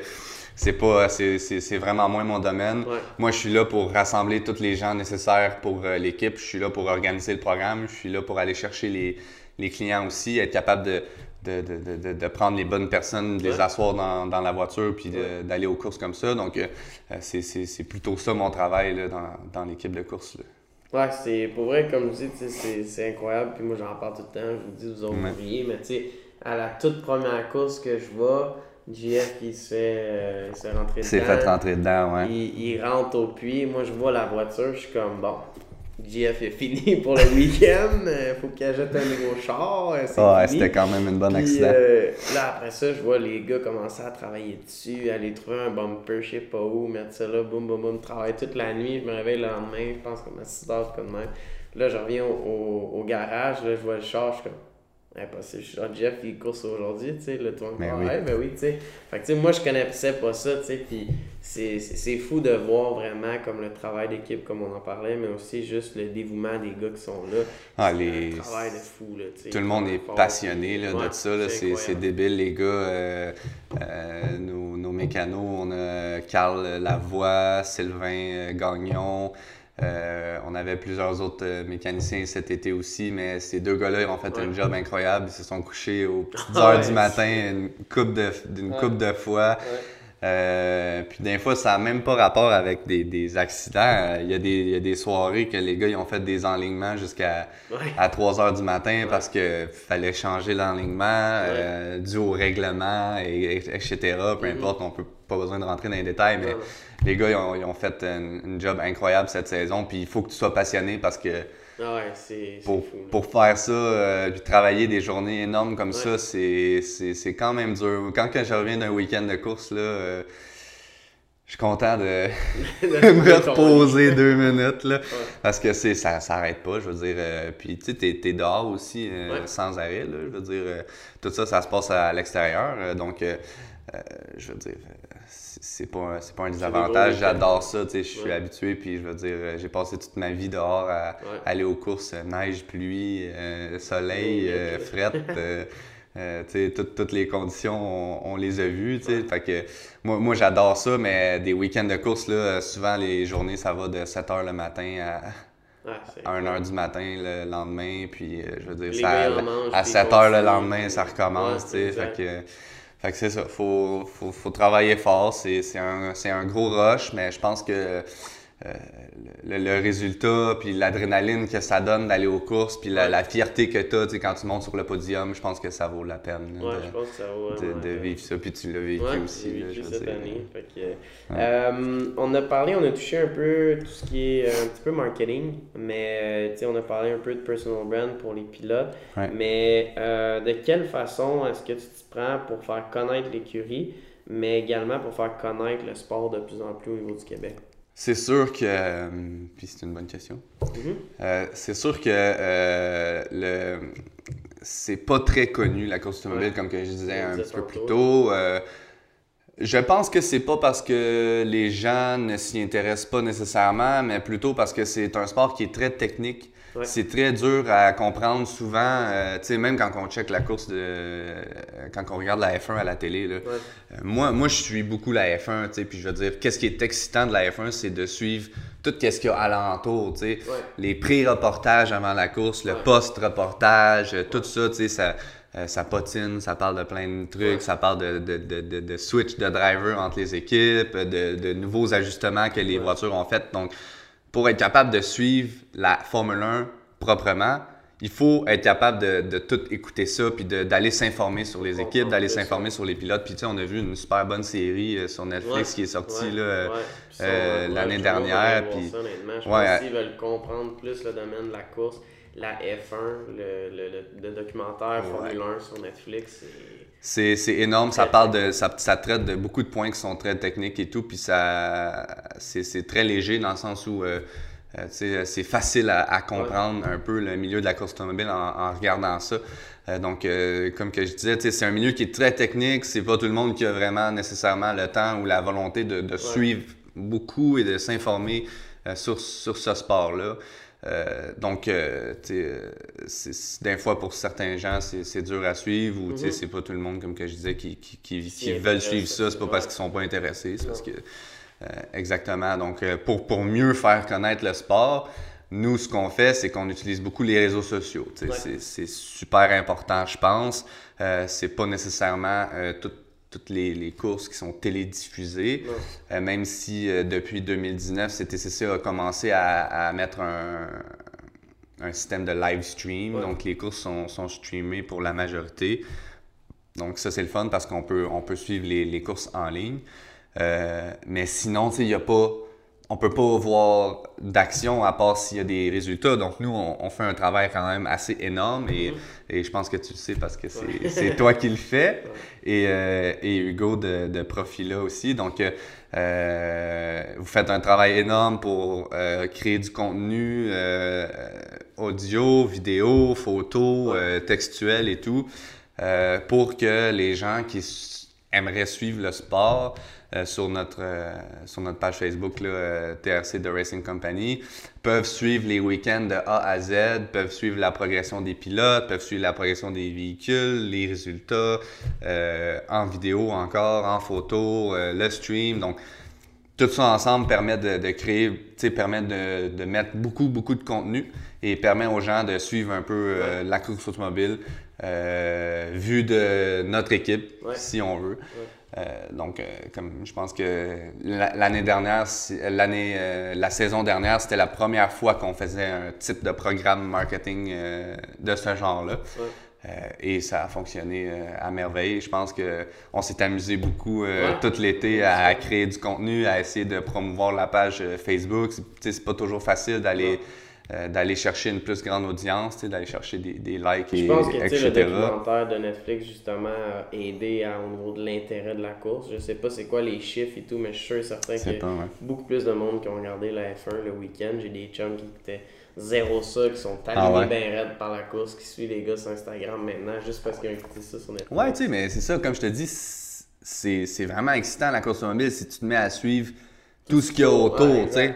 C: c'est pas c'est, vraiment moins mon domaine.
B: Ouais.
C: Moi, je suis là pour rassembler tous les gens nécessaires pour euh, l'équipe. Je suis là pour organiser le programme. Je suis là pour aller chercher les, les clients aussi, être capable de, de, de, de, de prendre les bonnes personnes, de les asseoir dans, dans la voiture puis d'aller aux courses comme ça. Donc, euh, c'est, plutôt ça mon travail là, dans, dans l'équipe de course. là.
B: Ouais, c'est pour vrai, comme je dis, tu sais, c'est incroyable. Puis moi, j'en parle tout le temps. Je vous dis, vous vous riez, mais tu sais, à la toute première course que je vois, JF, il se fait, euh, il se fait rentrer dedans.
C: fait rentrer dedans, ouais.
B: Il, il rentre au puits. Moi, je vois la voiture. Je suis comme, bon, JF est fini pour le week-end. euh, faut qu'il achète un nouveau char. euh,
C: Ah, ouais, c'était quand même un bon
B: Puis,
C: accident.
B: euh, là, après ça, je vois les gars commencer à travailler dessus, aller trouver un bumper, je sais pas où, mettre ça là, boum, boum, boum, travailler toute la nuit. Je me réveille le lendemain, je pense comme à 6 heures, comme même. Là, je reviens au, au, au garage, là, je vois le char, je suis comme. Impossible, je suis Jeff, il course aujourd'hui, tu sais, le tour
C: Ben oui.
B: ben oui, tu sais. Fait que, tu sais, moi, je connaissais pas ça, tu sais, puis c'est fou de voir vraiment comme le travail d'équipe, comme on en parlait, mais aussi juste le dévouement des gars qui sont là.
C: Ah, les-
B: un travail de fou, là, tu sais.
C: Tout le monde est passionné là,
B: Ouais,
C: de ça. là. C'est, débile, les gars. Euh, euh, nos, nos mécanos, on a Carl Lavoie, Sylvain euh, Gagnon. Euh, on avait plusieurs autres euh, mécaniciens cet été aussi, mais ces deux gars-là, ils ont fait
B: Ouais.
C: un job incroyable. Ils se sont couchés aux petites heures
B: ouais,
C: du matin une coupe de, d'une
B: Ouais.
C: coupe de fois.
B: Ouais.
C: Euh, puis des fois, ça n'a même pas rapport avec des, des accidents. Euh, Il y, a des, il y a des soirées que les gars ils ont fait des enlignements jusqu'à
B: Ouais.
C: à 3 heures du matin parce que fallait changer l'enlignement euh, dû au règlement, et, et- etc. Peu
B: Mhm.
C: importe, on peut pas besoin de rentrer dans les détails, mais. Les gars ils ont, ils ont fait une, une job incroyable cette saison. Puis il faut que tu sois passionné parce que
B: Ah ouais, c'est
C: pour,
B: fou.
C: pour faire ça, euh, puis travailler des journées énormes comme
B: Ouais.
C: ça, c'est c'est- c'est quand même dur. Quand que je reviens d'un week-end de course, là, euh, je suis content de me reposer deux minutes, là, parce que c'est ça s'arrête pas, je veux dire. euh, puis tu sais, t'es, t'es dehors aussi euh, sans arrêt, là, je veux dire. euh, tout ça, ça se passe à l'extérieur, euh, donc je veux dire, euh, c'est pas, c'est pas un désavantage. J'adore ça, tu sais, je suis
B: Ouais.
C: habitué, puis je veux dire, euh, j'ai passé toute ma vie dehors à
B: Ouais.
C: aller aux courses, euh, neige, pluie, euh, soleil,
B: Oui,
C: euh, frette. euh, toutes, les conditions, on, on les a vues. tu sais.
B: Ouais.
C: Fait que moi, moi j'adore ça, mais des week-ends de course, là, souvent les journées, ça va de 7 h le matin à,
B: Ouais, c'est
C: à 1 h du matin le lendemain. Puis, euh, je veux dire, ça, à
B: puis
C: 7
B: ils
C: h le lendemain, ça recommence.
B: Ouais,
C: fait que, fait que c'est ça. Faut, faut, faut travailler fort. C'est un, c'est un gros rush, mais je pense que euh, le, le résultat, puis l'adrénaline que ça donne d'aller aux courses, puis la, fierté que tu as quand tu montes sur le podium, je pense que ça vaut la peine
B: Ouais,
C: de,
B: je pense que ça vaut
C: de-
B: vraiment
C: de
B: la peine.
C: vivre ça. Puis tu l'as vécu aussi. là, je
B: cette année. Fait que, euh, on a parlé, on a touché un peu tout ce qui est euh, un petit peu marketing, mais euh, on a parlé un peu de personal brand pour les pilotes. Mais euh, de quelle façon est-ce que tu te prends pour faire connaître l'écurie, mais également pour faire connaître le sport de plus en plus au niveau du Québec?
C: C'est sûr que. euh, puis c'est une bonne question.
B: Mhm.
C: Euh, c'est sûr que euh, le c'est pas très connu la course automobile
B: Ouais.
C: comme que je disais un petit peu plus tôt. Je pense que c'est pas parce que les gens ne s'y intéressent pas nécessairement, mais plutôt parce que c'est un sport qui est très technique.
B: Ouais.
C: C'est très dur à comprendre souvent. euh, tu sais, même quand on check la course de. euh, quand on regarde la F1 à la télé, là,
B: Ouais.
C: euh, moi, moi, je suis beaucoup la F1, tu sais, puis je veux dire, qu'est-ce qui est excitant de la F1, c'est de suivre tout ce qu'il y a alentour, tu sais.
B: Ouais.
C: Les pré-reportages avant la course, le post-reportage, tout ça, tu sais, ça, euh, ça patine, ça parle de plein de trucs,
B: Ouais.
C: ça parle de, de, de, de, switch de driver entre les équipes, de, de nouveaux ajustements que les
B: Ouais.
C: voitures ont fait. Donc, pour être capable de suivre la Formule 1 proprement, il faut être capable de, de tout écouter ça, puis d'aller s'informer sur les équipes, d'aller s'informer sur les pilotes. Puis tu sais, on a vu une super bonne série euh, sur Netflix
B: Ouais.
C: qui est sortie
B: Ouais.
C: là, euh,
B: Ouais. Puis ça,
C: euh, l'année
B: je
C: dernière, puis-
B: ça, pense qu'ils veulent comprendre plus le domaine de la course. La F1, le, le, le- le documentaire. Formule 1 sur Netflix, c'est...
C: Énorme, ça parle de ça, ça traite de beaucoup de points qui sont très techniques et tout, puis ça c'est, c'est très léger dans le sens où euh, euh, c'est facile à, à comprendre un peu le milieu de la course automobile en, en regardant ça. Euh, donc, euh, comme que je disais, c'est un milieu qui est très technique. C'est pas tout le monde qui a vraiment nécessairement le temps ou la volonté de, de suivre beaucoup et de s'informer sur, sur ce sport-là. Euh, donc, euh, des fois, pour certains gens, c'est dur à suivre ou mm c'est pas tout le monde, comme que je disais, qui, qui, qui, veulent suivre ça. C'est pas parce qu'ils sont pas intéressés, c'est parce que. exactement. Donc, pour, pour mieux faire connaître le sport, nous, ce qu'on fait, c'est qu'on utilise beaucoup les réseaux sociaux. C'est super important, je pense. Euh, c'est pas nécessairement euh, toutes les, courses qui sont télédiffusées, euh, même si depuis 2019, CTCC a commencé à, mettre un, système de live stream. Donc, les courses sont, sont, streamées pour la majorité. Donc, ça, c'est le fun parce qu'on peut, on peut suivre les, les courses en ligne. mais sinon, il n'y a pas on peut pas voir d'action à part s'il y a des résultats. Donc, nous, on, fait un travail quand même assez énorme et, mm-hmm. je pense que tu le sais parce que c'est toi qui le fais et, euh, et Hugo de, de Profila aussi. Donc, euh, vous faites un travail énorme pour euh, créer du contenu audio, vidéo, photo, textuel et tout pour que les gens qui aimeraient suivre le sport euh, sur, notre, euh, sur notre page Facebook, là, euh, TRC The Racing Company, peuvent suivre les week-ends de A à Z, peuvent suivre la progression des pilotes, peuvent suivre la progression des véhicules, les résultats, en vidéo encore, en photo, le stream. Donc, tout ça ensemble permet de, de créer, permet de, de, mettre beaucoup, beaucoup de contenu et permet aux gens de suivre un peu la course automobile vue de notre équipe, si on veut. Euh, donc, euh, comme je pense que l'année dernière, l'année, euh, la saison dernière, c'était la première fois qu'on faisait un type de programme marketing de ce genre-là. et ça a fonctionné à merveille. Je pense qu'on s'est amusé beaucoup tout l'été à, créer du contenu, à essayer de promouvoir la page Facebook. C'est pas toujours facile d'aller euh, d'aller chercher une plus grande audience, d'aller chercher des, des likes,
B: et, Je pense que le documentaire de Netflix, justement, a aidé au niveau de l'intérêt de la course. Je sais pas c'est quoi les chiffres et tout, mais je suis sûr et certain qu'il y a beaucoup plus de monde qui ont regardé la F1 le week-end. J'ai des chums qui étaient zéro ça, qui sont allumés ah bien raides par la course, qui suivent les gars sur Instagram maintenant, juste parce qu'ils ont écouté ça sur Netflix.
C: Ouais, tu sais, mais c'est ça, comme je te dis, c'est vraiment excitant la course automobile si tu te mets à suivre tout ce qu'il y a autour, tu sais.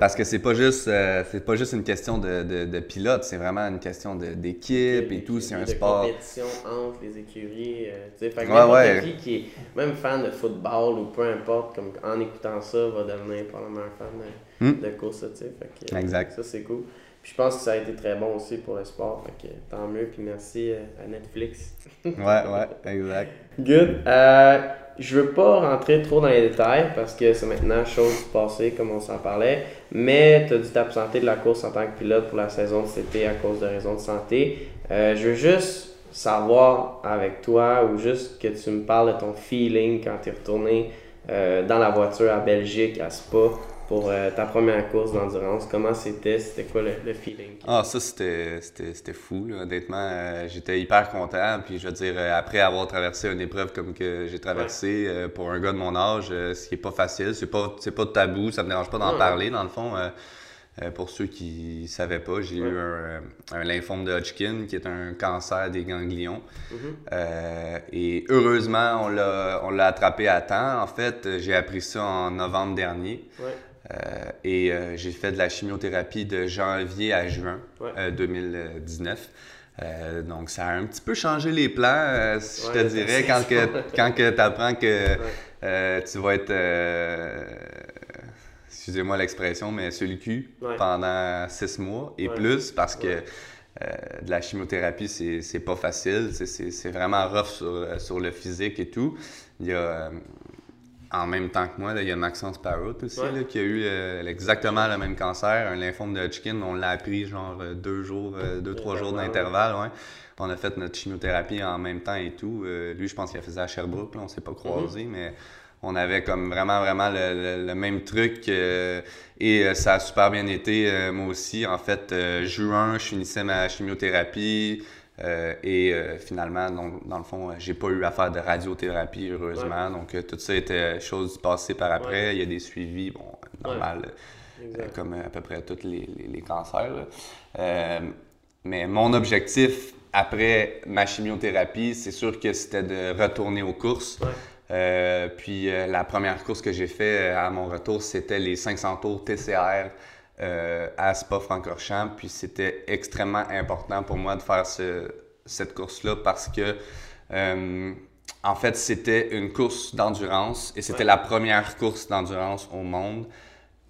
C: Parce que c'est pas juste euh, c'est pas juste une question de, de, de pilote, c'est vraiment une question d'équipe et tout, c'est un sport.
B: compétition entre les écuries, euh, tu sais, fait que n'importe qui qui est même fan de football ou peu importe, comme en écoutant ça, va devenir probablement un fan de, hmm. de course, tu sais. Fait que,
C: exact.
B: Ça c'est cool. Puis je pense que ça a été très bon aussi pour le sport, fait que tant mieux, puis merci euh, à Netflix.
C: ouais, ouais, exact.
B: Good. Euh, je veux pas rentrer trop dans les détails parce que c'est maintenant chose passée comme on s'en parlait, mais tu as dû t'absenter de la course en tant que pilote pour la saison de été à cause de raisons de santé. Euh, je veux juste savoir avec toi ou juste que tu me parles de ton feeling quand tu es retourné euh, dans la voiture à Belgique, à Spa, pour euh, ta première course d'endurance. Comment c'était? C'était quoi le, feeling?
C: Ah, ça, c'était fou. Honnêtement, euh, j'étais hyper content. Puis, je veux dire, euh, après avoir traversé une épreuve comme que j'ai traversé pour un gars de mon âge, ce qui n'est pas facile, c'est pas, pas tabou, ça me dérange pas d'en parler, dans le fond. pour ceux qui ne savaient pas, j'ai eu un, un, lymphome de Hodgkin, qui est un cancer des ganglions. Mm-hmm. et heureusement, on l'a attrapé à temps. En fait, j'ai appris ça en novembre dernier. Euh, et euh, j'ai fait de la chimiothérapie de janvier à juin 2019. Euh, donc, ça a un petit peu changé les plans, je te dirais, quand, que, quand que tu apprends que tu vas être, excusez-moi l'expression, mais sur le cul pendant six mois et plus, parce que de la chimiothérapie, c'est pas facile, c'est vraiment rough sur, sur, le physique et tout. Il y a en même temps que moi, il y a Maxence Parrot aussi, qui a eu euh, exactement le même cancer, un lymphome de Hodgkin. On l'a appris genre euh, deux jours, euh, deux, trois jours d'intervalle. Ouais. On a fait notre chimiothérapie en même temps et tout. lui, je pense qu'il a fait à Sherbrooke, là, on s'est pas mhm. croisés, mais on avait comme vraiment, vraiment le, même truc. et ça a super bien été, moi aussi. En fait, juin, je finissais ma chimiothérapie. Euh, et euh, finalement, donc, dans le fond, j'ai pas eu à faire de radiothérapie, heureusement. Donc, euh, tout ça était chose passée par après. Il y a des suivis, bon, normal, comme à peu près tous les, les, cancers. mais mon objectif après ma chimiothérapie, c'est sûr que c'était de retourner aux courses. puis la première course que j'ai fait à mon retour, c'était les 500 tours TCR euh, à Spa-Francorchamps. Puis c'était extrêmement important pour moi de faire ce- cette course-là parce que, euh, en fait, c'était une course d'endurance et c'était
B: Ouais.
C: la première course d'endurance au monde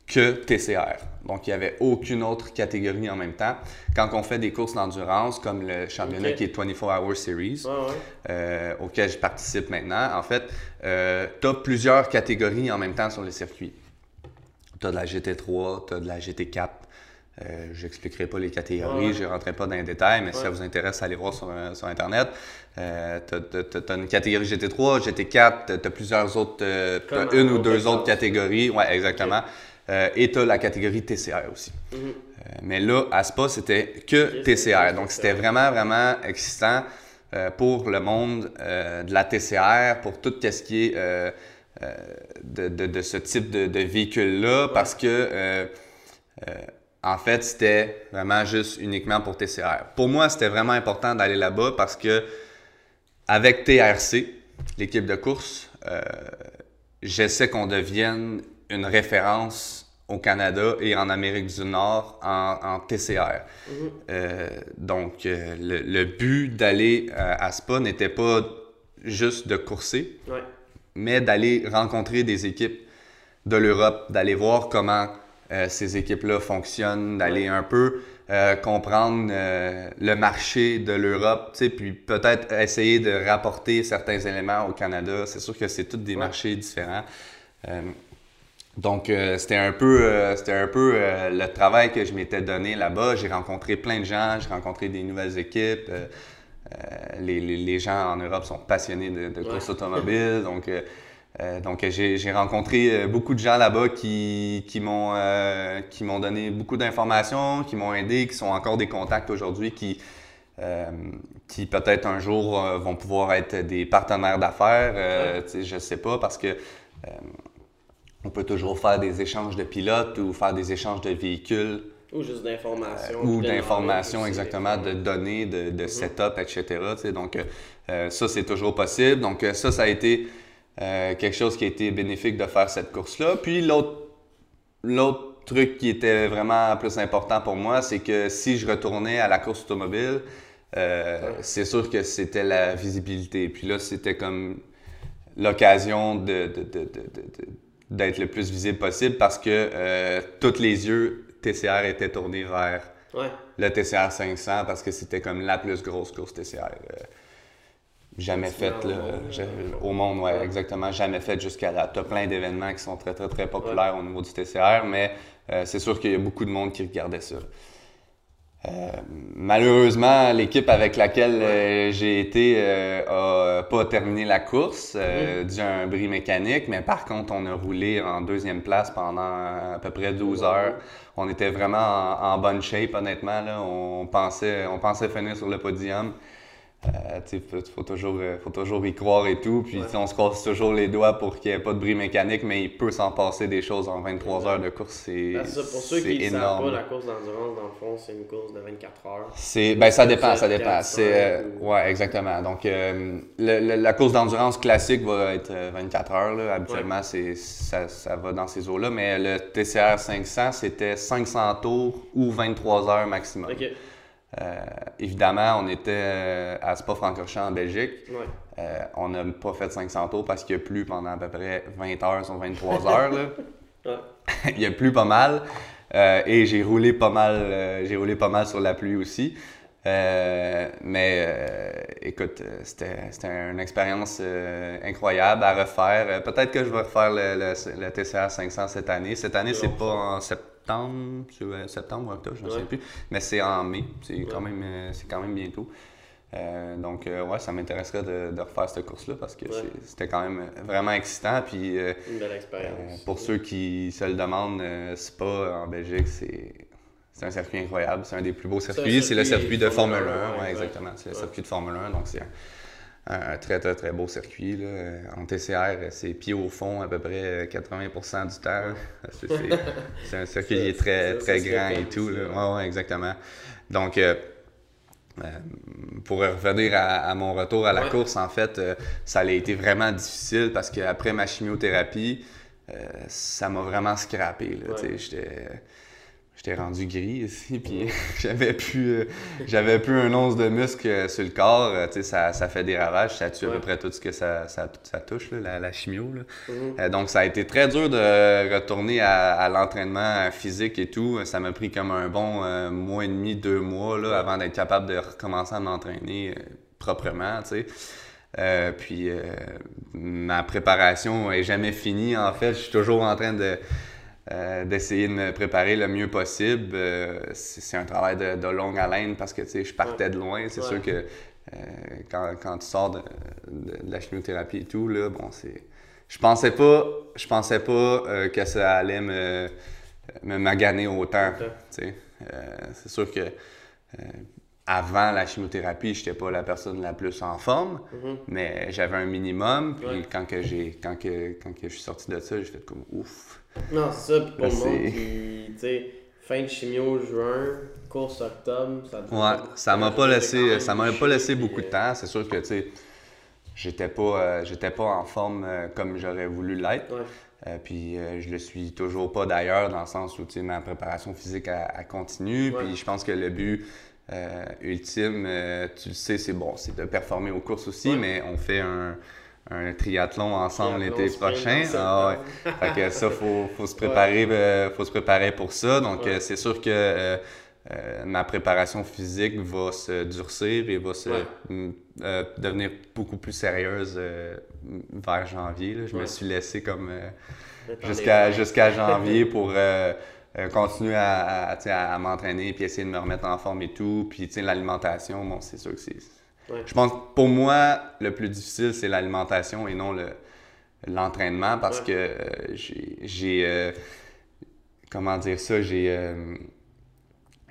C: que TCR. Donc, il n'y avait aucune autre catégorie en même temps. Quand on fait des courses d'endurance, comme le championnat qui est 24 Hour Series,
B: Ouais, ouais.
C: euh, auquel je participe maintenant, en fait, tu as plusieurs catégories en même temps sur le circuit. Tu as de la GT3, tu as de la GT4. Euh, je n'expliquerai pas les catégories,
B: Ouais.
C: je ne rentrerai pas dans les détails, mais si ça vous intéresse, allez voir sur, euh, sur Internet. tu as, une catégorie GT3, GT4, tu as plusieurs autres, euh,
B: Comme
C: une ou deux autres catégories. Ouais, exactement. Euh, et tu as la catégorie TCR aussi.
B: Mhm.
C: Euh, mais là, à Spa, c'était que TCR. Donc, c'était vraiment, vraiment excitant euh, pour le monde euh, de la TCR, pour tout ce qui est euh, euh, de, de- de ce type de, de véhicule-là, parce que, euh, euh, en fait, c'était vraiment juste uniquement pour TCR. Pour moi, c'était vraiment important d'aller là-bas parce que, avec TRC, l'équipe de course, euh, j'essaie qu'on devienne une référence au Canada et en Amérique du Nord en, en TCR. Euh, donc, euh, le, le but d'aller euh, à Spa n'était pas juste de courser,
B: Ouais.
C: Mais d'aller rencontrer des équipes de l'Europe, d'aller voir comment euh, ces équipes-là fonctionnent, d'aller un peu euh, comprendre euh, le marché de l'Europe, puis peut-être essayer de rapporter certains éléments au Canada. C'est sûr que c'est tous des
B: Ouais.
C: marchés différents. Donc, c'était un peu, c'était un peu le travail que je m'étais donné là-bas. J'ai rencontré plein de gens, j'ai rencontré des nouvelles équipes. Euh, les, les- les gens en Europe sont passionnés de, de course
B: Ouais.
C: automobile. Donc, euh, euh, donc j'ai rencontré beaucoup de gens là-bas qui, qui m'ont euh, donné beaucoup d'informations, qui m'ont aidé, qui sont encore des contacts aujourd'hui, qui, euh, qui peut-être un jour vont pouvoir être des partenaires d'affaires. Tu sais, Je ne sais pas parce que on peut toujours faire des échanges de pilotes ou faire des échanges de véhicules
B: Ou juste d'informations.
C: ou
B: puis de
C: d'informations exactement, de données, de, de setup, etc. tu sais. Donc, euh, euh, ça, c'est toujours possible. Donc, euh, ça, ça a été euh, quelque chose qui a été bénéfique de faire cette course-là. Puis, l'autre truc qui était vraiment plus important pour moi, c'est que si je retournais à la course automobile, euh, c'est sûr que c'était la visibilité. Puis là, c'était comme l'occasion de, de- de- de- de- de- d'être le plus visible possible parce que euh, tous les yeux TCR étaient tournés vers
B: Ouais.
C: le TCR 500 parce que c'était comme la plus grosse course TCR euh, jamais faite là, au monde, ouais,
B: ouais.
C: exactement, jamais faite jusqu'à là. Tu as plein d'événements qui sont très, très, très populaires au niveau du TCR, mais euh, c'est sûr qu'il y a beaucoup de monde qui regardait ça. Euh, malheureusement, l'équipe avec laquelle euh, j'ai été euh, a pas terminé la course euh, dû à un bris mécanique, mais par contre, on a roulé en deuxième place pendant à peu près 12 heures. On était vraiment en, en bonne shape, honnêtement. Là. On, pensait, on pensait finir sur le podium. Euh, il faut, toujours, euh, faut toujours y croire et tout. Puis
B: Ouais.
C: on se croise toujours les doigts pour qu'il n'y ait pas de bris mécanique, mais il peut s'en passer des choses en 23 heures de course. C'est
B: Ben, pour ceux qui ne savent pas, la course d'endurance, dans le fond, c'est une course de 24 heures.
C: C'est ben ça dépend, ça dépend.
B: 4,
C: C'est euh,
B: 5 ou-
C: ouais, exactement. Donc euh, le- le- la course d'endurance classique va être euh, 24 heures là. Habituellement, c'est ça, ça va dans ces eaux-là, mais le TCR 500 c'était 500 tours ou 23 heures maximum.
B: Ok.
C: Euh, évidemment, on était euh, à Spa-Francorchamps en Belgique.
B: Ouais.
C: Euh, on n'a pas fait 500 tours parce qu'il a plu pendant à peu près 20 heures sur 23 heures. là.
B: Ouais.
C: il a plu pas mal. Euh, et j'ai roulé pas mal. j'ai roulé pas mal sur la pluie aussi. Mais écoute, c'était, c'était une expérience incroyable à refaire. Peut-être que je vais refaire le, le, le TCR 500 cette année. Cette année, c'est pas en septembre, euh, septembre ou octobre, je ne sais plus. Mais c'est en mai. C'est quand même, euh, c'est quand même bientôt. Euh, donc, euh, ouais, ça m'intéresserait de, de refaire cette course-là parce que
B: Ouais.
C: c'était quand même vraiment excitant. Puis, euh,
B: Une belle expérience.
C: pour ceux qui se le demandent, Spa en Belgique, c'est c'est un circuit incroyable. C'est un des plus beaux circuits. C'est le
B: circuit
C: de
B: Formule
C: Formule 1.
B: 1,
C: ouais,
B: ouais,
C: exactement. C'est le circuit de Formule 1. Donc, c'est un, très, très, très beau circuit. Là. Euh, En TCR, c'est pied au fond à peu près euh, 80% du temps. C'est- un circuit qui est très,
B: Ça,
C: très
B: ça
C: grand et tout. là.
B: ouais.
C: Exactement. Donc, euh, euh, pour revenir à, à mon retour à la
B: Ouais.
C: course, en fait, euh, ça a été vraiment difficile parce qu'après ma chimiothérapie, euh, ça m'a vraiment scrappé. là,
B: Ouais.
C: tu sais, j'étais- rendu gris ici, puis j'avais plus, euh, j'avais plus un once de muscle sur le corps. Euh, tu sais, ça, ça fait des ravages, ça tue à peu près tout ce que ça, ça, ça touche, là, la, la chimio. Là.
B: Mhm.
C: Euh, donc, ça a été très dur de retourner à, à l'entraînement physique et tout. Ça m'a pris comme un bon euh, mois et demi, deux mois là, avant d'être capable de recommencer à m'entraîner euh, proprement, tu sais. Euh, puis euh, ma préparation est jamais finie. En fait, je suis toujours en train de euh, d'essayer de me préparer le mieux possible. Euh, c'est un travail de, de longue haleine parce que je partais de loin. C'est
B: Ouais.
C: sûr que euh, quand, quand tu sors de, de- de la chimiothérapie et tout, là, bon, c'est. Je pensais pas, je pensais pas que ça allait me, me maganer autant. C'est sûr que avant la chimiothérapie, j'étais pas la personne la plus en forme,
B: Mhm.
C: mais j'avais un minimum. Puis
B: Ouais.
C: quand que j'ai quand que, quand que je suis sorti de ça, j'ai fait comme ouf.
B: Non, c'est ça. Pour le monde
C: c'est-
B: qui, tu sais, fin de chimio juin, course octobre, ça
C: Ouais, ça m'a pas laissé, ça m'a pas laissé beaucoup de temps. C'est sûr que tu sais, j'étais pas, euh, j'étais pas en forme euh, comme j'aurais voulu l'être.
B: Ouais.
C: Euh, puis je le suis toujours pas d'ailleurs, dans le sens où tu sais, ma préparation physique elle, elle continue.
B: Ouais.
C: Puis je pense que le but ultime, tu le sais, c'est bon, c'est de performer aux courses aussi,
B: Ouais.
C: mais on fait un, un triathlon ensemble l'été prochain. Ah ouais. fait que ça, faut, faut se préparer, euh, faut se préparer pour ça. Donc
B: Ouais.
C: euh, c'est sûr que euh, ma préparation physique va se durcir et va se devenir beaucoup plus sérieuse vers janvier. là. Je me suis laissé comme jusqu'à jusqu'à janvier pour continuer à, à, à- à m'entraîner puis essayer de me remettre en forme et tout. Puis l'alimentation, bon, c'est sûr que c'est.
B: Ouais.
C: Je pense que pour moi, le plus difficile, c'est l'alimentation et non le l'entraînement parce
B: Ouais.
C: que euh, j'ai- j'ai. euh, comment dire ça? J'ai. euh,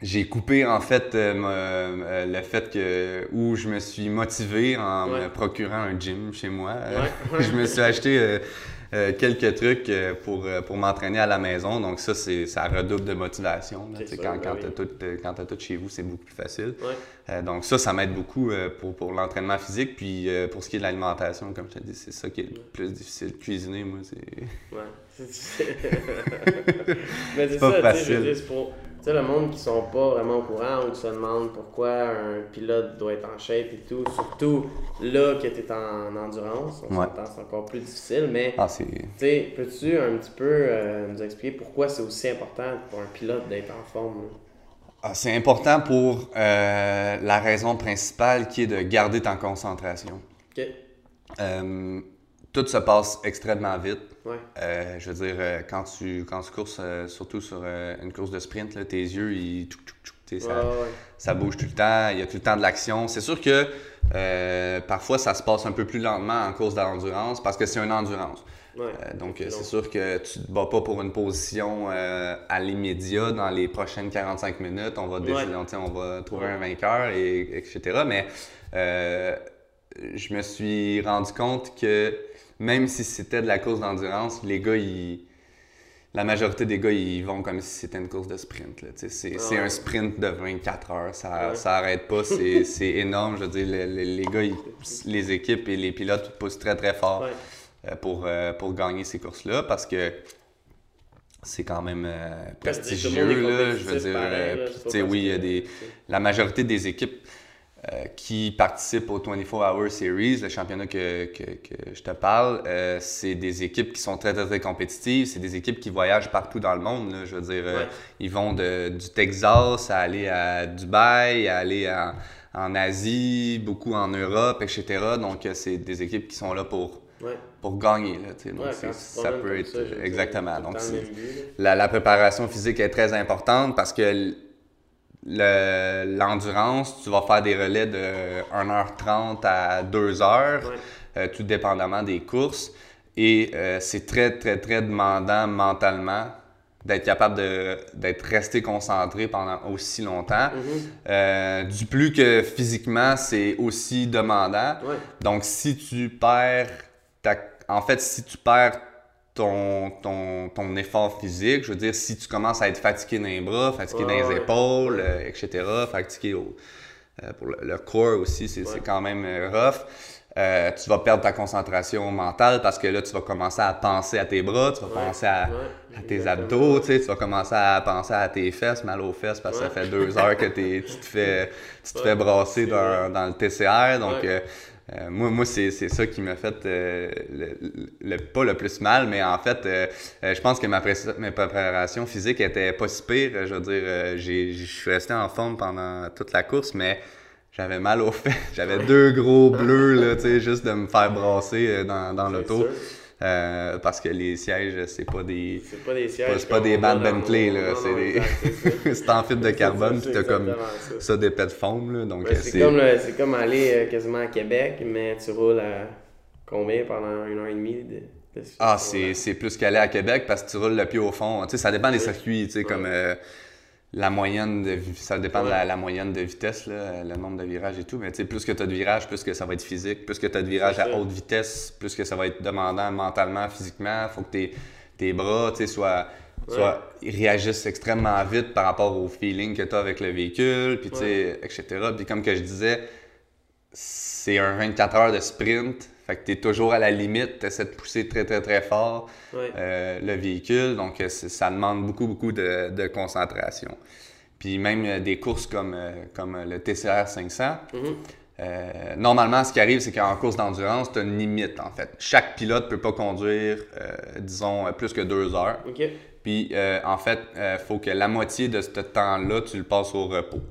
C: j'ai coupé en fait euh, le fait que où je me suis motivé en
B: Ouais.
C: me procurant un gym chez moi.
B: Ouais.
C: je me suis acheté euh, euh, quelques trucs euh, pour, euh, pour m'entraîner à la maison. Donc ça, c'est ça redouble de motivation. là. Quand,
B: ben
C: quand tu as tout, quand tout chez vous, c'est beaucoup plus facile.
B: Ouais.
C: Euh, donc ça, ça m'aide beaucoup pour, pour l'entraînement physique. Puis pour ce qui est de l'alimentation, comme je te dis, c'est ça qui est le plus difficile. Cuisiner, moi, c'est...
B: Ouais. Mais c'est
C: pas
B: ça,
C: facile.
B: dire, pour sais, le monde qui sont pas vraiment au courant ou qui se demandent pourquoi un pilote doit être en shape et tout, surtout là que tu es en endurance, on
C: Ouais.
B: c'est encore plus difficile, mais
C: Ah,
B: sais, peux-tu un petit peu euh, nous expliquer pourquoi c'est aussi important pour un pilote d'être en forme?
C: Ah, c'est important pour euh, la raison principale qui est de garder ta concentration.
B: Ok,
C: Euh, tout se passe extrêmement vite.
B: ouais,
C: Euh, je veux dire, euh, quand tu, quand tu courses, euh, surtout sur euh, une course de sprint, là, tes yeux, ils,
B: ouais,
C: ça,
B: ouais, ouais.
C: ça bouge tout le temps, il y a tout le temps de l'action. C'est sûr que parfois ça se passe un peu plus lentement en course d'endurance parce que c'est une endurance. Donc,
B: C'est
C: sûr que tu te bats pas pour une position à l'immédiat dans les prochaines 45 minutes. On va, décider- on, va trouver un vainqueur, et, etc. Mais je me suis rendu compte que même si c'était de la course d'endurance, les gars, ils- la majorité des gars, ils vont comme si c'était une course de sprint. C'est
B: ouais.
C: un sprint de 24 heures. Ça,
B: Ouais.
C: ça arrête pas. C'est énorme. Je veux dire, le- le- les gars, ils- les équipes et les pilotes poussent très, très fort
B: Ouais.
C: euh, pour, euh, pour gagner ces courses-là parce que c'est quand même euh,
B: monde
C: prestigieux.
B: est
C: Là, je veux dire,
B: pareil, là,
C: puis, oui, il y a
B: que-
C: des, la majorité des équipes euh, qui participent au 24 Hour Series, le championnat que, que, que je te parle, euh, c'est des équipes qui sont très, très, très compétitives. C'est des équipes qui voyagent partout dans le monde. là. je veux dire, euh, ils vont de, du Texas à aller à Dubaï, à aller en, en Asie, beaucoup en Europe, etc. Donc, c'est des équipes qui sont là pour,
B: Ouais.
C: pour gagner. Là. Donc,
B: Ouais, quand
C: ça peut être
B: ça, dire,
C: exactement. Donc, la, la préparation physique est très importante parce que le- l'endurance, tu vas faire des relais de 1h30 à 2h,
B: Ouais.
C: euh, tout dépendamment des courses. Et euh, c'est très, très, très demandant mentalement d'être capable de- d'être resté concentré pendant aussi longtemps.
B: Mhm.
C: Euh, du plus que physiquement, c'est aussi demandant.
B: Ouais.
C: Donc, si tu perds ta... En fait, si tu perds ton, ton, ton effort physique, je veux dire, si tu commences à être fatigué dans les bras, fatigué
B: Ouais,
C: dans les
B: ouais.
C: épaules, euh, etc., fatigué au, euh, pour le, le corps aussi, c'est
B: Ouais.
C: quand même euh, rough. euh, tu vas perdre ta concentration mentale parce que là, tu vas commencer à penser à tes bras, tu vas penser à, tes abdos, tu sais, tu vas commencer à penser à tes fesses, mal aux fesses parce que ça fait deux heures que tu te fais, tu te fais brasser dans, dans le TCR. Donc. Euh, moi, moi c'est c'est ça qui m'a fait euh, le, le- pas le plus mal, mais en fait, euh, euh, je pense que ma, pré- ma préparation physique était pas si pire. Je veux dire, euh, j'ai- je suis resté en forme pendant toute la course, mais j'avais mal aux fesses. J'avais deux gros bleus, là, tu sais, juste de me faire brasser euh, dans, dans l'auto. Euh, parce que les sièges, c'est pas des.
B: C'est pas des sièges.
C: C'est pas des Bentley, là, c'est des- en fibre de carbone, puis t'as comme
B: ça.
C: ça d'épais de foam, là. Donc,
B: Ouais,
C: euh,
B: c'est comme, c'est comme aller euh, quasiment à Québec, mais tu roules à combien pendant une heure et demie de, de
C: Ah, c'est plus qu'aller à Québec parce que tu roules le pied au fond. Tu sais, ça dépend des circuits, tu sais,
B: Ouais.
C: comme euh, la moyenne de ça dépend de la, moyenne de vitesse, là, le nombre de virages et tout. Mais tu sais, plus que tu as de virages, plus que ça va être physique. Plus que tu as de virages à haute vitesse, plus que ça va être demandant mentalement, physiquement. faut que tes, tes bras, tu sais, soient, réagissent extrêmement vite par rapport au feeling que tu as avec le véhicule, puis tu sais, etc. Puis comme que je disais, c'est un 24 heures de sprint. Fait que tu es toujours à la limite, tu essaies de pousser très très très fort
B: Ouais.
C: euh, le véhicule. Donc euh, ça demande beaucoup beaucoup de, de concentration. Puis même euh, des courses comme, comme le TCR 500,
B: Mhm.
C: euh, normalement ce qui arrive c'est qu'en course d'endurance, tu as une limite en fait. Chaque pilote peut pas conduire, euh, disons, plus que deux heures. Puis en fait, il faut que la moitié de ce temps-là, tu le passes au repos.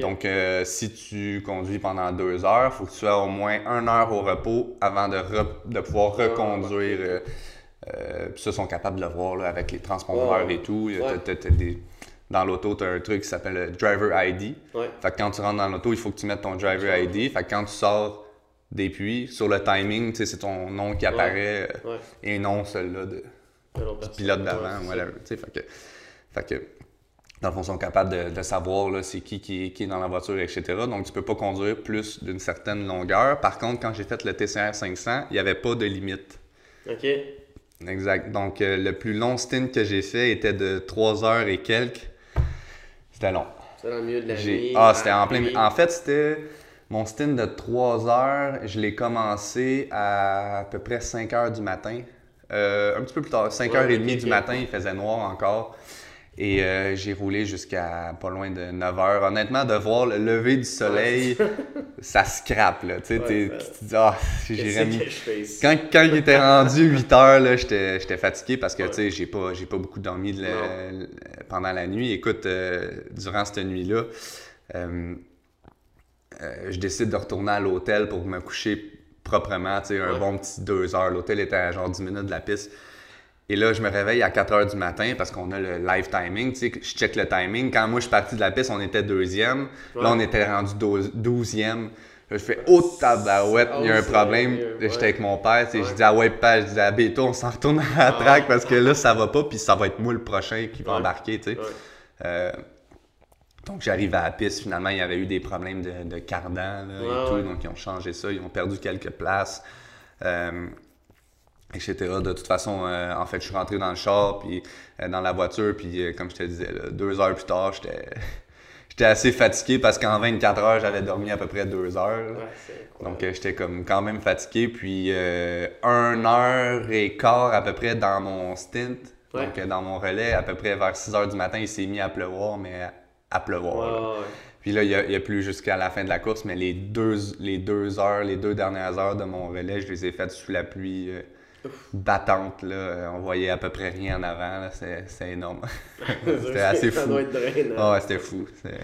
C: Donc, euh, si tu conduis pendant deux heures, il faut que tu aies au moins une heure au repos avant de, re- de pouvoir
B: Ah,
C: reconduire. euh, euh, puis ça, ils sont capables de le voir là, avec les transpondeurs
B: Ouais.
C: et tout.
B: Ouais.
C: Des- Dans l'auto, tu as un truc qui s'appelle le Driver ID.
B: Ouais.
C: Fait que quand tu rentres dans l'auto, il faut que tu mettes ton Driver ID. Fait que quand tu sors des puits, sur le timing, c'est ton nom qui apparaît euh, et non celui-là de,
B: l'autre personne.
C: pilote d'avant, Fait que, fait que, dans le fond, sont capables de, de savoir c'est qui, qui qui est dans la voiture, etc. Donc, tu peux pas conduire plus d'une certaine longueur. Par contre, quand j'ai fait le TCR 500, il n'y avait pas de limite.
B: Ok.
C: Exact. Donc, euh, le plus long stint que j'ai fait était de 3 heures et quelques. C'était long.
B: C'est dans le milieu de la nuit.
C: Ah, c'était en plein. En fait, c'était mon stint de 3 heures. Je l'ai commencé à à peu près 5 heures du matin. Euh, un petit peu plus tard, 5
B: Ouais,
C: heures et
B: ok,
C: demie
B: ok.
C: du matin, il faisait noir encore. Et euh, j'ai roulé jusqu'à pas loin de 9 heures. Honnêtement, de voir le lever du soleil, ça scrape, là. Tu sais,
B: Ouais,
C: tu dis, ah,
B: Qu'est-ce
C: j'irais? Quand, quand il était rendu 8 heures, là, j'étais fatigué parce que
B: Ouais.
C: tu sais, j'ai pas, pas beaucoup dormi de le- pendant la nuit. Écoute, euh, durant cette nuit-là, euh, euh, je décide de retourner à l'hôtel pour me coucher proprement, tu sais, un
B: Ouais.
C: bon petit 2 heures. L'hôtel était à genre 10 minutes de la piste. Et là, je me réveille à 4 heures du matin parce qu'on a le live timing. Tu sais, je check le timing. Quand moi, je suis parti de la piste, on était deuxième.
B: Ouais.
C: Là, on était rendu dou- douzième. Je fais « Oh, tabarouette, il y a un problème.
B: sérieux, »
C: J'étais
B: ouais.
C: avec mon père. tu sais,
B: Ouais.
C: Je dis à ouais, papa, je dis à Béto, on s'en retourne à la
B: Ah.
C: track parce que là, ça va pas. Puis ça va être moi le prochain qui va
B: Ouais.
C: embarquer. tu sais.
B: Ouais.
C: Euh, donc, j'arrive à la piste. Finalement, il y avait eu des problèmes de, de cardan là, et
B: Ouais,
C: tout.
B: ouais.
C: Donc, ils ont changé ça. Ils ont perdu quelques places. Euh, etc. De toute façon, euh, en fait, je suis rentré dans le char, puis euh, dans la voiture, puis euh, comme je te disais, là, deux heures plus tard, j'étais j'étais assez fatigué parce qu'en 24 heures, j'avais dormi à peu près deux heures.
B: Ouais.
C: Donc, j'étais comme quand même fatigué, puis une heure et quart à peu près dans mon stint,
B: Ouais.
C: donc dans mon relais, à peu près vers 6 heures du matin, il s'est mis à pleuvoir, mais à, à pleuvoir.
B: Ouais.
C: Puis là, il y a, plus jusqu'à la fin de la course, mais les deux, les deux heures, les deux dernières heures de mon relais, je les ai faites sous la pluie battante. Là. Euh, On voyait à peu près rien en avant. là. C'est c'est énorme. c'était assez fou. Ah ouais, c'était fou. C'est-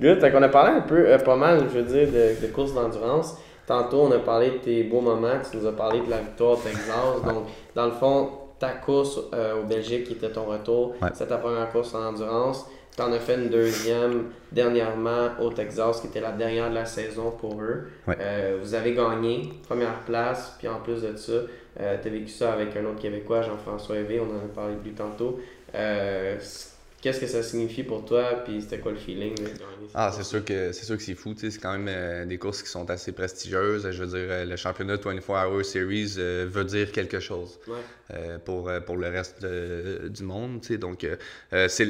B: Good, fait qu'on a parlé un peu, euh, pas mal, je veux dire, de, de courses d'endurance. Tantôt, on a parlé de tes beaux moments, tu nous as parlé de la victoire au Texas. Donc, dans le fond, ta course euh, au Belgique qui était ton retour,
C: Ouais.
B: c'est ta première course en endurance. Tu en as fait une deuxième dernièrement au Texas, qui était la dernière de la saison pour eux.
C: Ouais.
B: Euh, vous avez gagné, première place, puis en plus de ça, tu as vécu ça avec un autre Québécois, Jean-François Hévé, on en a parlé plus tantôt. Euh, qu'est-ce que ça signifie pour toi, puis c'était quoi le feeling de gagner cette
C: Ah, c'est sûr que c'est sûr que c'est fou, c'est quand même euh, des courses qui sont assez prestigieuses. Je veux dire, euh, le championnat 24 Hour Series euh, veut dire quelque chose
B: Ouais.
C: euh, pour, euh, pour le reste de- du monde, tu sais. Donc, euh, euh, c'est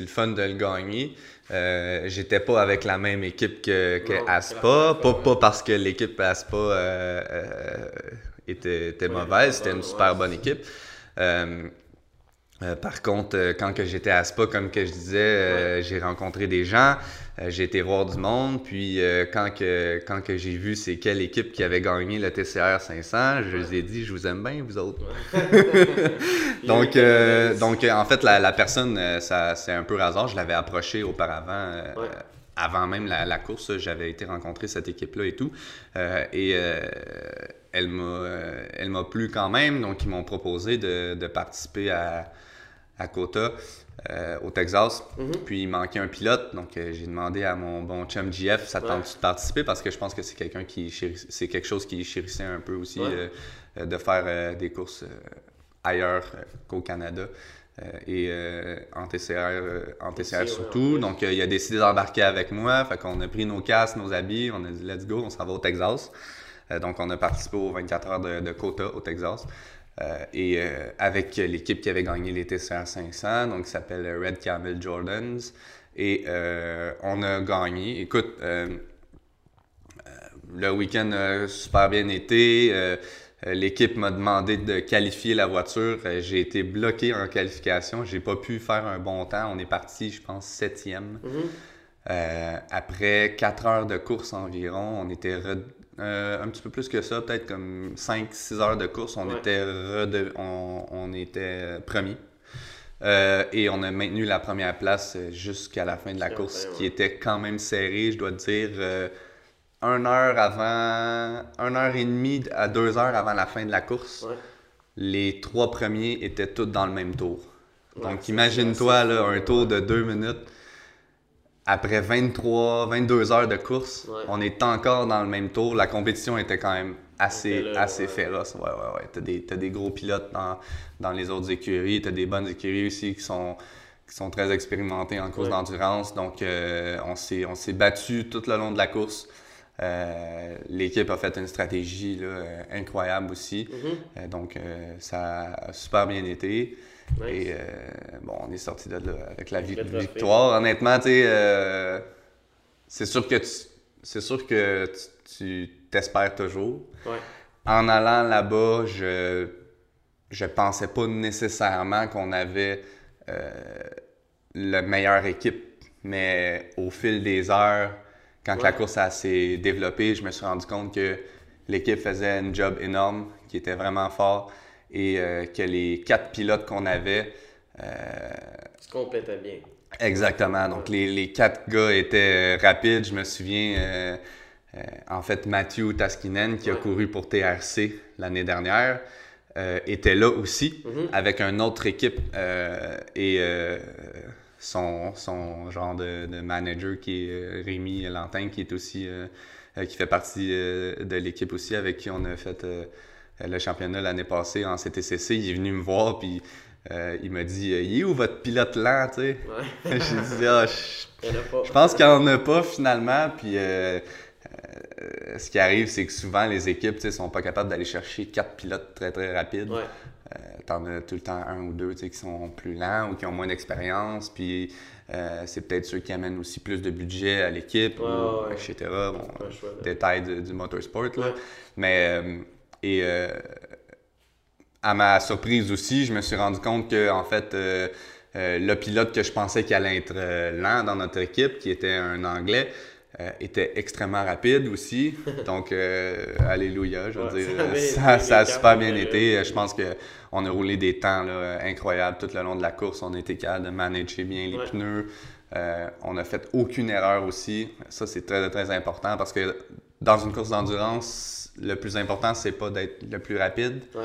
C: le fun de le gagner. Euh, J'étais pas avec la même équipe que, que
B: Non,
C: Aspa, pas, pas parce que l'équipe Aspa euh, euh, était, était
B: Ouais,
C: mauvaise, c'était
B: était
C: une super
B: ouais,
C: bonne équipe. Euh, euh, par contre, euh, quand que j'étais à Spa, comme que je disais, euh, j'ai rencontré des gens, j'ai été voir du monde, puis quand que, quand que j'ai vu c'est quelle équipe qui avait gagné le TCR 500, je les ai dit, je vous aime bien, vous autres. donc, donc en fait, la, la personne, ça, c'est un peu hasard, je l'avais approché auparavant.
B: Ouais.
C: Avant même la, la course, j'avais été rencontrer cette équipe-là et tout. Et elle m'a euh, elle m'a plu quand même, donc ils m'ont proposé de, de participer à, à Kota, euh, au Texas.
B: Mhm.
C: Puis il manquait un pilote, donc euh, j'ai demandé à mon bon chum GF, ça
B: Ouais.
C: tente de participer? Parce que je pense que c'est quelqu'un qui c'est quelque chose qui chérissait un peu aussi
B: Ouais.
C: euh, de faire des courses ailleurs qu'au Canada. et en TCR, en TCR surtout. Donc, il a décidé d'embarquer avec moi. Fait qu'on a pris nos casques, nos habits, on a dit let's go, on s'en va au Texas. Euh, donc, on a participé aux 24 heures de, de Kota au Texas. Euh, et euh, avec l'équipe qui avait gagné les TCR 500, donc qui s'appelle Red Camel Jordans. Et euh, on a gagné. Écoute, le week-end a super bien été. L'équipe m'a demandé de qualifier la voiture. J'ai été bloqué en qualification. J'ai pas pu faire un bon temps. On est parti, je pense, septième.
B: Mhm.
C: Euh, après 4 heures de course environ, on était euh, un petit peu plus que ça, peut-être comme 5-6 heures de course, on
B: Ouais.
C: était, rede- on, on était premier. Euh, et on a maintenu la première place jusqu'à la fin de la course, qui était quand même serrée, je dois te dire. euh, une heure avant, une heure et demie à deux heures avant la fin de la course,
B: Ouais.
C: les trois premiers étaient tous dans le même tour. Donc imagine-toi un tour de deux minutes. Après 23, 22 heures de course,
B: Ouais.
C: on est encore dans le même tour. La compétition était quand même assez,
B: là,
C: assez
B: ouais.
C: féroce. Ouais, ouais, ouais. T'as des, t'as des gros pilotes dans, dans les autres écuries. T'as des bonnes écuries aussi qui sont, qui sont très expérimentées en course
B: Ouais.
C: d'endurance. Donc, euh, on s'est battu tout le long de la course. Euh, L'équipe a fait une stratégie là, euh, incroyable aussi.
B: Mhm.
C: Euh, donc, ça a super bien été.
B: Nice.
C: Et euh, bon, on est sorti de là avec la victoire. Honnêtement, tu sais, euh, c'est sûr que tu, c'est sûr que tu, t'espères toujours.
B: Ouais.
C: En allant là-bas, je je pensais pas nécessairement qu'on avait euh, la meilleure équipe, mais au fil des heures, quand
B: Ouais.
C: la course s'est développée, je me suis rendu compte que l'équipe faisait un job énorme, qui était vraiment fort, et euh, que les quatre pilotes qu'on avait, euh,
B: Tu complétais bien.
C: Exactement. Donc, les, les quatre gars étaient euh, rapides. Je me souviens, euh, euh, en fait, Matthew Taskinen, qui a
B: Ouais.
C: couru pour TRC l'année dernière, euh, était là aussi,
B: Mhm.
C: avec une autre équipe. et son, son genre de, de manager, qui est Rémi Lantin, qui est aussi, qui fait partie de l'équipe aussi, avec qui on a fait le championnat l'année passée en CTCC. Il est venu me voir, puis euh, il m'a dit Il est où votre pilote lent, tu sais? J'ai dit, ah, je, pense qu'il n'y en a pas finalement. Puis euh, euh, ce qui arrive, c'est que souvent les équipes ne sont pas capables d'aller chercher quatre pilotes très très rapides.
B: Ouais.
C: Euh, T'en as tout le temps un ou deux qui sont plus lents ou qui ont moins d'expérience. Puis euh, c'est peut-être ceux qui amènent aussi plus de budget à l'équipe,
B: Ouais,
C: ou-
B: ouais.
C: etc. Bon,
B: choix,
C: détail du, du motorsport. Là. Mais, euh, et euh, à ma surprise aussi, je me suis rendu compte que, en fait, euh, euh, le pilote que je pensais qu'il allait être lent dans notre équipe, qui était un Anglais, était extrêmement rapide aussi. Donc, alléluia, je veux
B: Ouais,
C: dire.
B: ça avait
C: Ça, a super bien été. Je pense qu'on a roulé des temps là, incroyables tout le long de la course. On a été capable de manager bien les
B: Ouais.
C: pneus. On n'a fait aucune erreur aussi. Ça, c'est très, très important parce que dans une course d'endurance, le plus important, c'est pas d'être le plus rapide.
B: Ouais.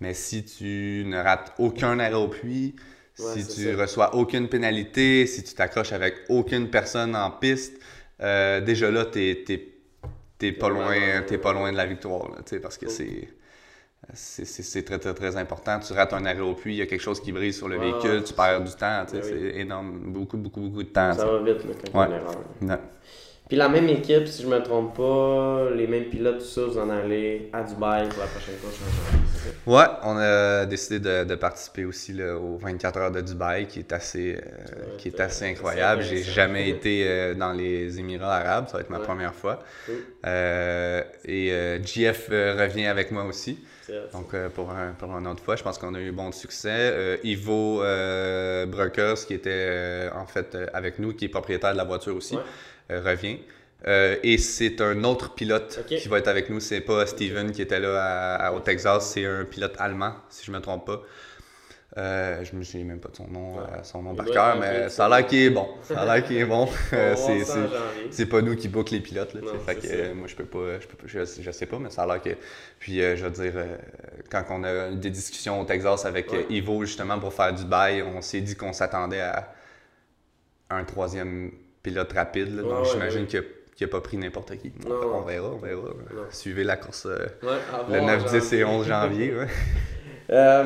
C: Mais si tu ne rates aucun arrêt au puits,
B: Ouais,
C: si tu
B: ça.
C: reçois aucune pénalité, si tu t'accroches avec aucune personne en piste, euh, déjà là, t'es t'es- pas, loin, pas loin de la victoire. là, parce que c'est. c'est très, très, très important. Tu rates un arrêt au puits, il y a quelque chose qui brise sur le véhicule, tu perds du temps.
B: Ben oui.
C: C'est énorme. Beaucoup, beaucoup, beaucoup de temps.
B: Ça va vite là, quand il y a
C: Ouais.
B: une erreur. Puis la même équipe, si je me trompe pas, les mêmes pilotes, tout ça, vous en allez à Dubaï pour la prochaine course?
C: Ouais, on a décidé de, de participer aussi là, aux 24 heures de Dubaï, qui est assez, euh, qui est assez incroyable. J'ai jamais été euh, dans les Émirats arabes, ça va être ma
B: Ouais.
C: première fois. Euh, et euh, GF euh, revient avec moi aussi. Donc, euh, pour, un, pour une autre fois, je pense qu'on a eu bon succès. Euh, Ivo euh, Brokers, qui était en fait avec nous, qui est propriétaire de la voiture aussi,
B: Ouais.
C: Euh, revient. Euh, et c'est un autre pilote qui va être avec nous. C'est pas Steven qui était là à- à- au Texas, c'est un pilote allemand, si je me trompe pas. Euh, je me souviens même pas de son nom,
B: Ouais.
C: euh, son nom
B: Il
C: par cœur, mais ça a l'air qu'il est bon. Ça a l'air qu'il est bon. C'est- pas nous qui book les pilotes, là.
B: Non,
C: fait que, moi je peux pas, je, peux pas- je, je sais pas, mais ça a l'air que. Puis je veux dire, quand on a eu des discussions au Texas avec
B: Ouais.
C: Ivo justement pour faire du bail, on s'est dit qu'on s'attendait à un troisième pilote rapide. là. Donc
B: ouais,
C: j'imagine
B: ouais.
C: qu'il a, qu'il a pas pris n'importe qui.
B: Non.
C: on verra, on verra.
B: Non.
C: Suivez la course euh, le
B: voir en
C: 9, 10 et
B: janvier.
C: 11 janvier. ouais.
B: Euh,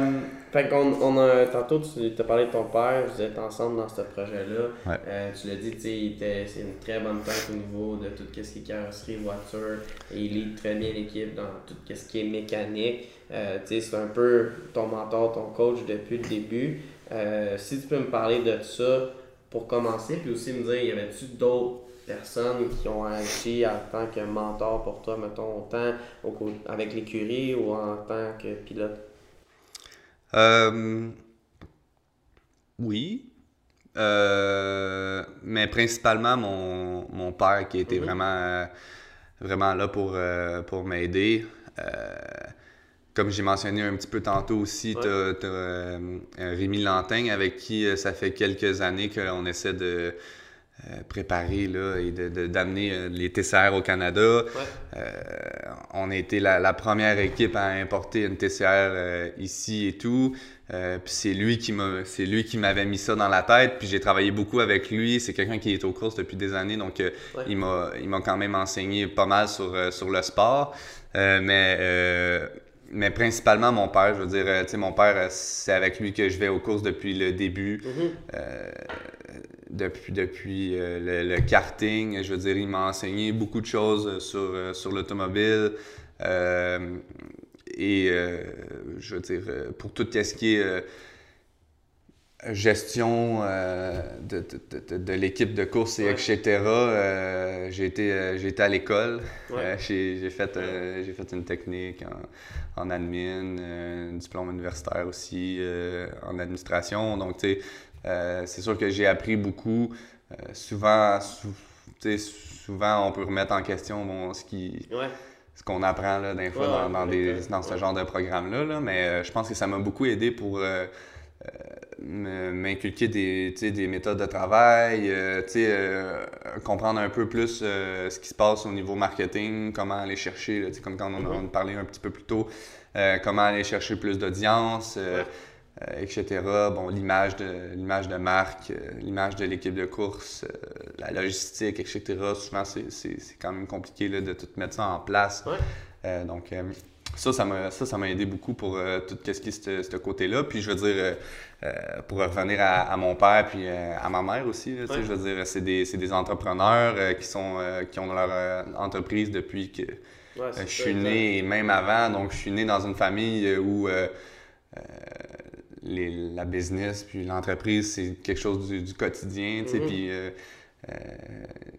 B: fait qu'on on a, tantôt, tu as parlé de ton père, vous êtes ensemble dans ce projet-là. Euh, tu l'as dit, c'est une très bonne tête au niveau de tout ce qui est carrosserie, voiture, et il lead très bien l'équipe dans tout ce qui est mécanique. Tu sais, c'est un peu ton mentor, ton coach depuis le début. Si tu peux me parler de ça pour commencer, puis aussi me dire, y avait-tu d'autres personnes qui ont agi en tant que mentor pour toi, mettons, autant au avec l'écurie ou en tant que pilote?
C: Euh, oui. Euh, mais principalement mon, mon père qui était vraiment, euh, vraiment là pour, pour m'aider. Euh, comme j'ai mentionné un petit peu tantôt aussi,
B: Ouais.
C: t'as t'as, euh, Rémi Lantin avec qui euh, ça fait quelques années qu'on essaie de euh, préparer là, et de- de- d'amener euh, les TCR au Canada.
B: Ouais.
C: Euh, on a été la, la première équipe à importer une TCR euh, ici et tout. Euh, puis c'est lui qui m'a, c'est lui qui m'avait mis ça dans la tête. Puis j'ai travaillé beaucoup avec lui. C'est quelqu'un qui est aux courses depuis des années, donc euh,
B: Ouais.
C: il m'a, quand même enseigné pas mal sur, euh, sur le sport. Euh, mais euh, mais principalement mon père, je veux dire, euh, tu sais, mon père, euh, c'est avec lui que je vais aux courses depuis le début.
B: Mhm.
C: Euh, depuis depuis euh, le, le karting. Je veux dire, il m'a enseigné beaucoup de choses sur, sur l'automobile. Euh, et je veux dire, pour tout ce qui est gestion euh, de, de, de, de l'équipe de course et
B: Ouais.
C: etc., euh, j'ai été, euh, j'ai été à l'école.
B: Ouais.
C: J'ai, fait, j'ai fait une technique en, en admin, un diplôme universitaire aussi en administration. Donc, tu sais, c'est sûr que j'ai appris beaucoup. Souvent, sou- souvent, on peut remettre en question bon, ce, qui,
B: Ouais.
C: ce qu'on apprend là, des fois
B: Ouais,
C: dans, dans des, dans ce genre de programme-là. là. mais euh, je pense que ça m'a beaucoup aidé pour euh, m'inculquer des, des méthodes de travail, euh, euh, comprendre un peu plus euh, ce qui se passe au niveau marketing, comment aller chercher, là, comme quand on, on parlait un petit peu plus tôt, euh, comment aller chercher plus d'audience. euh,
B: Ouais.
C: euh, etc. Bon, l'image de l'image de marque, euh, l'image de l'équipe de course, euh, la logistique, etc. Souvent, c'est- quand même compliqué là, de tout mettre ça en place.
B: Ouais.
C: Euh, donc, euh, ça, ça m'a ça, ça m'a aidé beaucoup pour euh, tout ce qui est ce côté-là. Puis, je veux dire, euh, euh, pour revenir à, à mon père puis euh, à ma mère aussi, là,
B: Ouais.
C: je veux dire, c'est des, c'est des entrepreneurs qui, sont, qui ont leur entreprise depuis que,
B: Ouais,
C: je suis né et même avant, donc je suis né dans une famille où les- la business puis l'entreprise, c'est quelque chose du, du quotidien, tu sais,
B: Mhm.
C: puis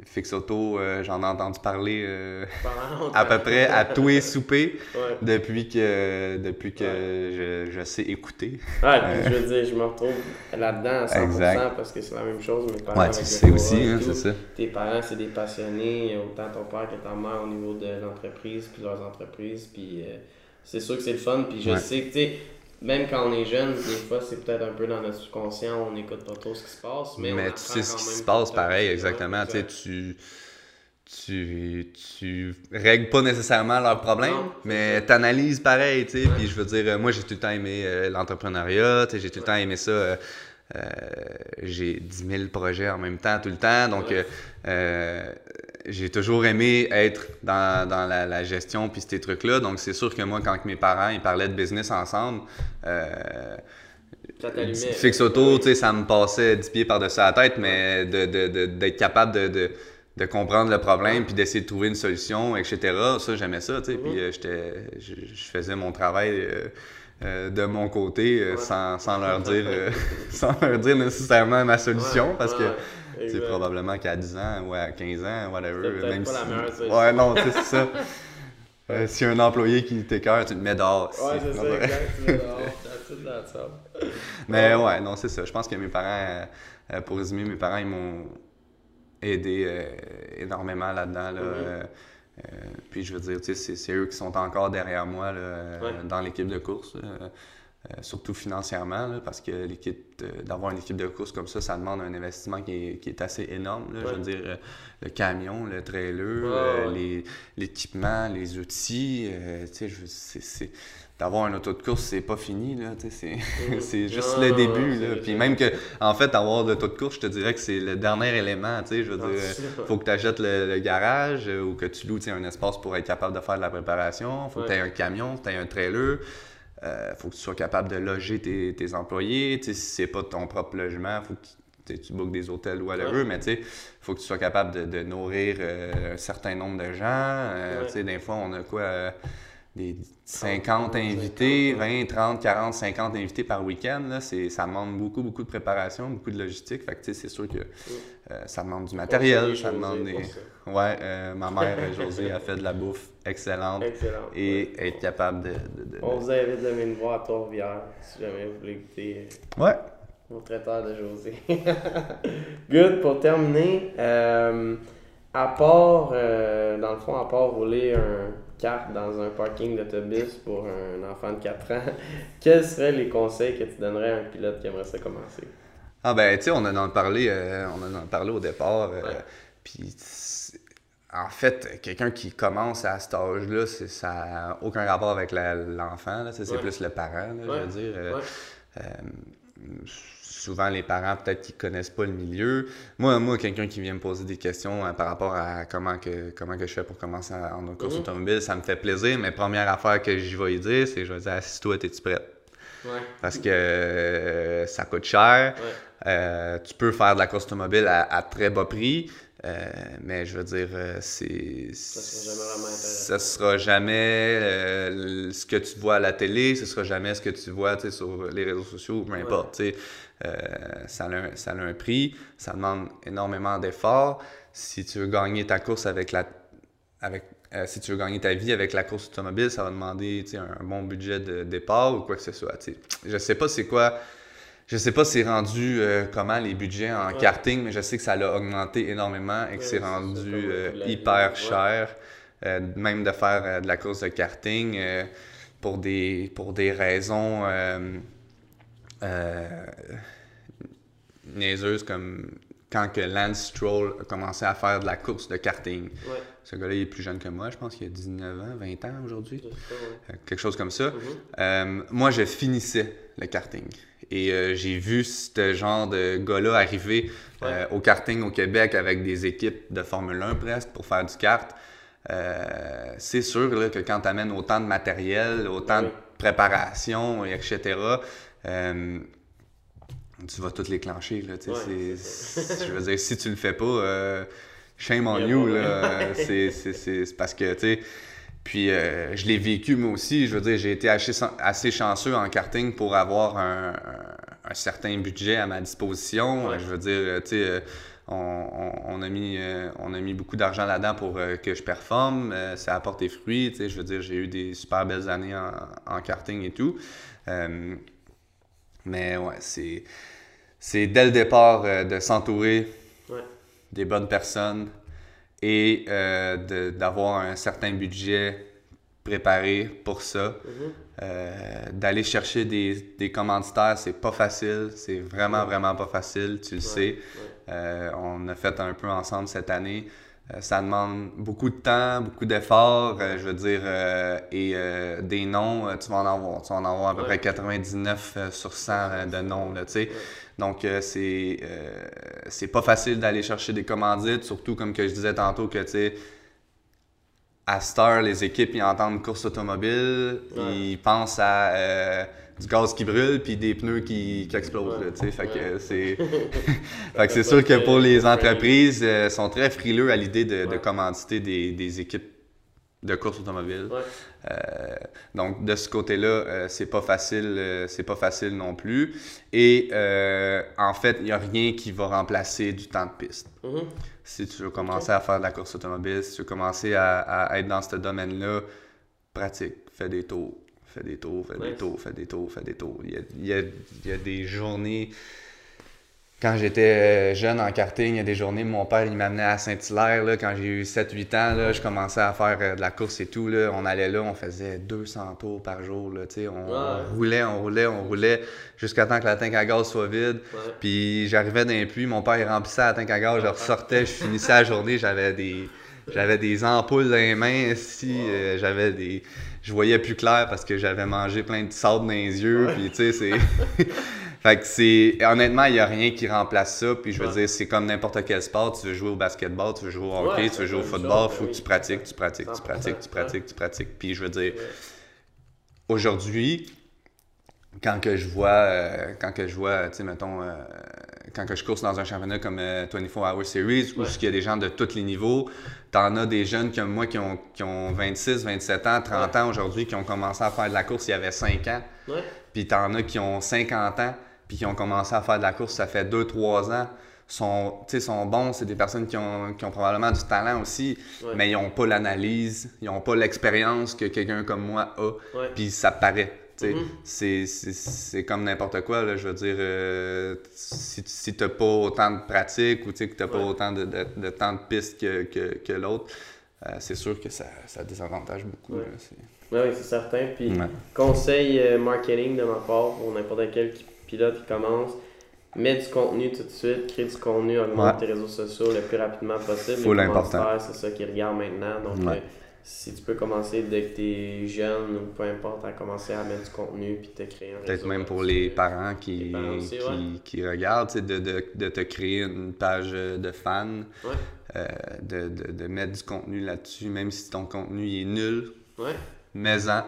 C: Fix Auto, euh, j'en ai entendu parler euh, à peu près à tous les soupers
B: Ouais.
C: depuis que, depuis que je, je sais écouter.
B: Ouais, puis je veux dire, je me retrouve là-dedans à 100%
C: Exact.
B: parce que c'est la même chose. Mes parents
C: Ouais, tu sais aussi, hein, c'est ça.
B: Tes parents, c'est des passionnés, autant ton père que ta mère au niveau de l'entreprise, puis leurs entreprises. Puis euh, c'est sûr que c'est le fun. Puis je
C: Ouais.
B: sais que, tu sais, même quand on est jeune, des fois, c'est peut-être un peu dans notre subconscient, on n'écoute pas trop ce qui se passe. Mais,
C: Mais,
B: on
C: tu sais ce qui se passe pareil, exactement. Tu sais,
B: exact.
C: tu, tu, tu règles pas nécessairement leurs problèmes,
B: Non,
C: mais tu analyses pareil. Tu sais, Puis je veux dire, moi j'ai tout le temps aimé euh, l'entrepreneuriat, j'ai tout le temps aimé ça. euh, euh, j'ai 10 000 projets en même temps, tout le temps. Donc, euh, j'ai toujours aimé être dans, dans la, la, gestion puis ces trucs-là. Donc, c'est sûr que moi, quand mes parents ils parlaient de business ensemble, euh, fixe auto, ça me passait 10 pieds par-dessus la tête, mais d'être de, de, capable de, de, comprendre le problème puis d'essayer de trouver une solution, etc. Ça, j'aimais ça, tu sais. Puis euh, je, je, faisais mon travail. Euh, euh, de mon côté sans, sans, leur dire sans leur dire nécessairement ma solution parce que c'est probablement qu'à 10 ans ou à 15 ans, whatever.
B: Même pas si... la meilleure
C: Ouais, non, c'est ça. Euh, si un employé qui t'écœure, tu le mets dehors.
B: Ouais, c'est ça, exact. Tu le mets dehors.
C: Mais ouais, non, c'est ça. Je pense que mes parents, euh, pour résumer, mes parents, ils m'ont aidé euh, énormément là-dedans. Là, mm-hmm. puis je veux dire, c'est eux qui sont encore derrière moi là, dans l'équipe de course. Euh, surtout financièrement, parce que l'équipe d'avoir une équipe de course comme ça, ça demande un investissement qui est, qui est assez énorme. Je veux dire, euh, le camion, le trailer, euh, l'équipement, les, outils, c'est d'avoir un auto de course, c'est pas fini, là, c'est, c'est juste le début, là. Puis même que, en fait, avoir l'auto de course, je te dirais que c'est le dernier élément, tu sais, je veux dire, faut que tu achètes le, garage ou que tu loues, un espace pour être capable de faire de la préparation, faut que tu aies un camion, tu aies un trailer, il euh, faut que tu sois capable de loger tes, tes employés. si c'est pas ton propre logement, faut que tu bookes des hôtels ou whatever, mais il faut que tu sois capable de, nourrir euh, un certain nombre de gens. Euh, des fois, on a quoi des 50 invités, 20, 30, 40, 50 invités par week-end, là, ça demande beaucoup, beaucoup de préparation, beaucoup de logistique. Fait que, c'est sûr que euh, ça demande du matériel, ça demande des... Ouais, euh, ma mère, Josée, a fait de la bouffe excellente. Et être capable de,
B: On vous invite de venir nous voir à Trois-Rivières, si jamais vous voulez goûter.
C: Euh, ouais.
B: Mon traiteur de José. Good, pour terminer, à part, dans le fond, à part rouler un carte dans un parking d'autobus pour un enfant de 4 ans, quels seraient les conseils que tu donnerais à un pilote qui aimerait ça commencer?
C: Ah ben, tu sais, on en a parlé, euh, on en a parlé au départ. Euh, puis, en fait, quelqu'un qui commence à cet âge-là, ça n'a aucun rapport avec l'enfant. c'est plus le parent, je veux dire. Euh, souvent les parents peut-être qui connaissent pas le milieu. Moi, moi quelqu'un qui vient me poser des questions euh, par rapport à comment que comment que je fais pour commencer en course mhm. automobile, ça me fait plaisir. Mais première affaire que j'y vais dire, c'est je vais dire assis-toi, es-tu prête? Parce que euh, ça coûte cher. Euh, tu peux faire de la course automobile à, très bas prix. mais je veux dire, c'est. Ça
B: sera jamais
C: ce que tu vois à la télé, ce sera jamais ce que tu vois sur les réseaux sociaux, peu importe. Euh, ça, a un, ça, a un, prix, ça demande énormément d'efforts. Si tu veux gagner ta course avec la. Avec, euh, si tu veux gagner ta vie avec la course automobile, ça va demander un bon budget de départ ou quoi que ce soit. Je sais pas c'est quoi. Je sais pas c'est rendu euh, comment les budgets en karting, mais je sais que ça a augmenté énormément et que c'est rendu hyper cher. même de faire de la course de karting pour, des, pour des raisons niaiseuse comme quand que Lance Stroll a commencé à faire de la course de karting. Ce gars-là, il est plus jeune que moi, je pense qu'il a 19 ans, 20 ans aujourd'hui. Euh, quelque chose comme ça. Euh, moi, je finissais le karting. Et euh, j'ai vu ce genre de gars-là arriver au karting au Québec avec des équipes de Formule 1 presque pour faire du kart. c'est sûr que quand tu amènes autant de matériel, autant de préparation, etc., tu vas tout clencher. Là, je veux dire, si tu le fais pas, euh, shame on you. Là, c'est, parce que, tu sais, puis euh, je l'ai vécu moi aussi. Je veux dire, j'ai été assez, chanceux en karting pour avoir un, certain budget à ma disposition. Je veux dire, tu sais, on, a mis, on a mis beaucoup d'argent là-dedans pour euh, que je performe. ça a apporté fruit. Tu sais, je veux dire, j'ai eu des super belles années en, en karting et tout. mais ouais, c'est c'est dès le départ euh, de s'entourer des bonnes personnes et euh, d'avoir un certain budget préparé pour ça. Mm-hmm. Euh, d'aller chercher des, des commanditaires, c'est pas facile. C'est vraiment, vraiment pas facile, tu le sais. on a fait un peu ensemble cette année. ça demande beaucoup de temps, beaucoup d'efforts, je veux dire, et des noms, tu vas en avoir, tu vas en avoir à peu près 99 sur 100 de noms, tu sais. Donc, euh, c'est euh, c'est pas facile d'aller chercher des commandites, surtout comme que je disais tantôt que, tu sais, à Star, les équipes, ils entendent course automobile,
B: Ouais.
C: ils pensent à euh, du gaz qui brûle puis des pneus qui, qui explosent.
B: Ouais.
C: là. Fait que
B: Ouais.
C: c'est fait que c'est sûr que pour les entreprises, euh, sont très frileux à l'idée de, commanditer des, des équipes de course automobile.
B: Ouais.
C: Euh, donc de ce côté-là, euh, c'est pas facile, euh, c'est pas facile non plus. Et euh, en fait, il n'y a rien qui va remplacer du temps de piste.
B: Mhm.
C: Si tu veux commencer à faire de la course automobile, si tu veux commencer à, à être dans ce domaine-là, pratique, fais des tours, fais des tours, fais des tours, fais des tours, fais des tours. Il y a, il y a- il y a des journées. Quand j'étais euh, jeune en karting, il y a des journées, mon père il m'amenait à Saint-Hilaire, là, quand j'ai eu 7-8 ans, là, je commençais à faire euh, de la course et tout. Là. On allait là, on faisait 200 tours par jour. Là, on,
B: Ouais.
C: on roulait, on roulait, on roulait, jusqu'à temps que la tank à gaz soit vide.
B: Ouais.
C: Puis j'arrivais dans les puits, mon père il remplissait la tank à gaz, je ressortais, je finissais la journée, j'avais des j'avais des ampoules dans les mains ici, euh, j'avais des je voyais plus clair parce que j'avais mangé plein de sable dans les yeux,
B: Ouais.
C: puis tu sais c'est fait que c'est honnêtement, il y a rien qui remplace ça, puis je veux
B: Ouais.
C: dire c'est comme n'importe quel sport, tu veux jouer au basketball, tu veux jouer au hockey,
B: Ouais,
C: tu veux jouer au football,
B: chose,
C: faut que tu pratiques, tu pratiques, tu
B: 100%,
C: pratiques, tu pratiques, tu pratiques. Puis je veux dire aujourd'hui, quand que je vois, euh, quand que je vois, tu sais, mettons, euh, quand que je course dans un championnat comme euh, 24 Hour Series, où il y a des gens de tous les niveaux, t'en as des jeunes comme moi qui ont, qui ont 26, 27 ans, 30
B: Ouais.
C: ans aujourd'hui, qui ont commencé à faire de la course il y avait 5 ans,
B: Ouais.
C: puis t'en as qui ont 50 ans, puis qui ont commencé à faire de la course, ça fait 2-3 ans, sont, tu sais, sont bons, c'est des personnes qui ont, qui ont probablement du talent aussi,
B: Ouais.
C: mais ils n'ont pas l'analyse, ils n'ont pas l'expérience que quelqu'un comme moi a,
B: Ouais.
C: puis ça paraît. tu sais.
B: Mhm.
C: C'est- comme n'importe quoi, là, je veux dire, euh, si, si tu n'as pas autant de pratique ou tu sais, que tu n'as pas
B: Ouais.
C: autant de, de- de temps de piste que, que, que l'autre, euh, c'est sûr que ça, ça désavantage beaucoup. Là,
B: oui, c'est certain. Puis, conseil euh, marketing de ma part pour n'importe quel qui- pilote qui commence, mets du contenu tout de suite, crée du contenu, augmente
C: Ouais.
B: tes réseaux sociaux le plus rapidement possible. C'est ça qu'ils regardent maintenant. Donc,
C: Ouais.
B: euh, si tu peux commencer dès que tu es jeune ou peu importe, à commencer à mettre du contenu puis te créer un
C: Peut-être même pour les parents qui,
B: Les parents aussi,
C: qui,
B: ouais.
C: qui regardent, de, de, de te créer une page de fans,
B: Ouais.
C: euh, de, de, de mettre du contenu là-dessus, même si ton contenu est nul,
B: Ouais,
C: mets-en.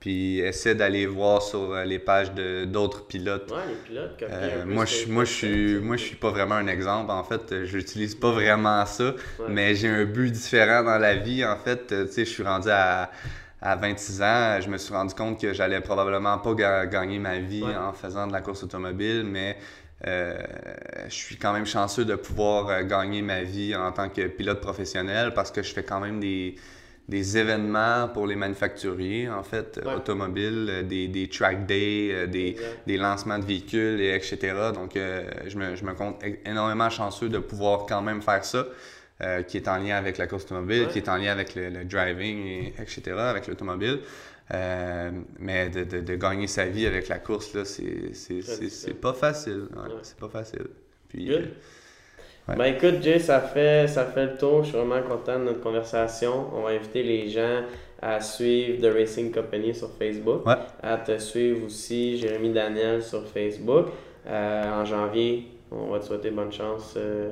C: Puis essaie d'aller voir sur euh, les pages d'autres pilotes.
B: ouais, les pilotes. copient
C: Euh, moi, je, moi, je suis, moi, je suis pas vraiment un exemple. En fait, Euh, j'utilise pas vraiment ça,
B: Ouais.
C: mais j'ai un but différent dans la vie. En fait, Euh, tu sais, je suis rendu à, à 26 ans. Je me suis rendu compte que j'allais probablement pas ga- gagner ma vie
B: Ouais.
C: en faisant de la course automobile, mais euh, je suis quand même chanceux de pouvoir gagner ma vie en tant que pilote professionnel parce que je fais quand même des, des événements pour les manufacturiers, en fait,
B: Ouais.
C: automobiles, euh, des, des track days, euh, des, des lancements de véhicules, et etc. Donc, euh, je, me, je me compte é- énormément chanceux de pouvoir quand même faire ça, euh, qui est en lien avec la course automobile,
B: Ouais.
C: qui est en lien avec le, le driving, et, etc., avec l'automobile. Euh, mais de, de, de gagner sa vie avec la course, là, c'est, pas facile. ouais. C'est pas facile. Puis. Ouais.
B: Ben écoute, Jay, ça fait, ça fait le tour. Je suis vraiment content de notre conversation. On va inviter les gens à suivre The Racing Company sur Facebook.
C: Ouais.
B: À te suivre aussi, Jérémy Daniel sur Facebook. Euh, en janvier, on va te souhaiter bonne chance euh,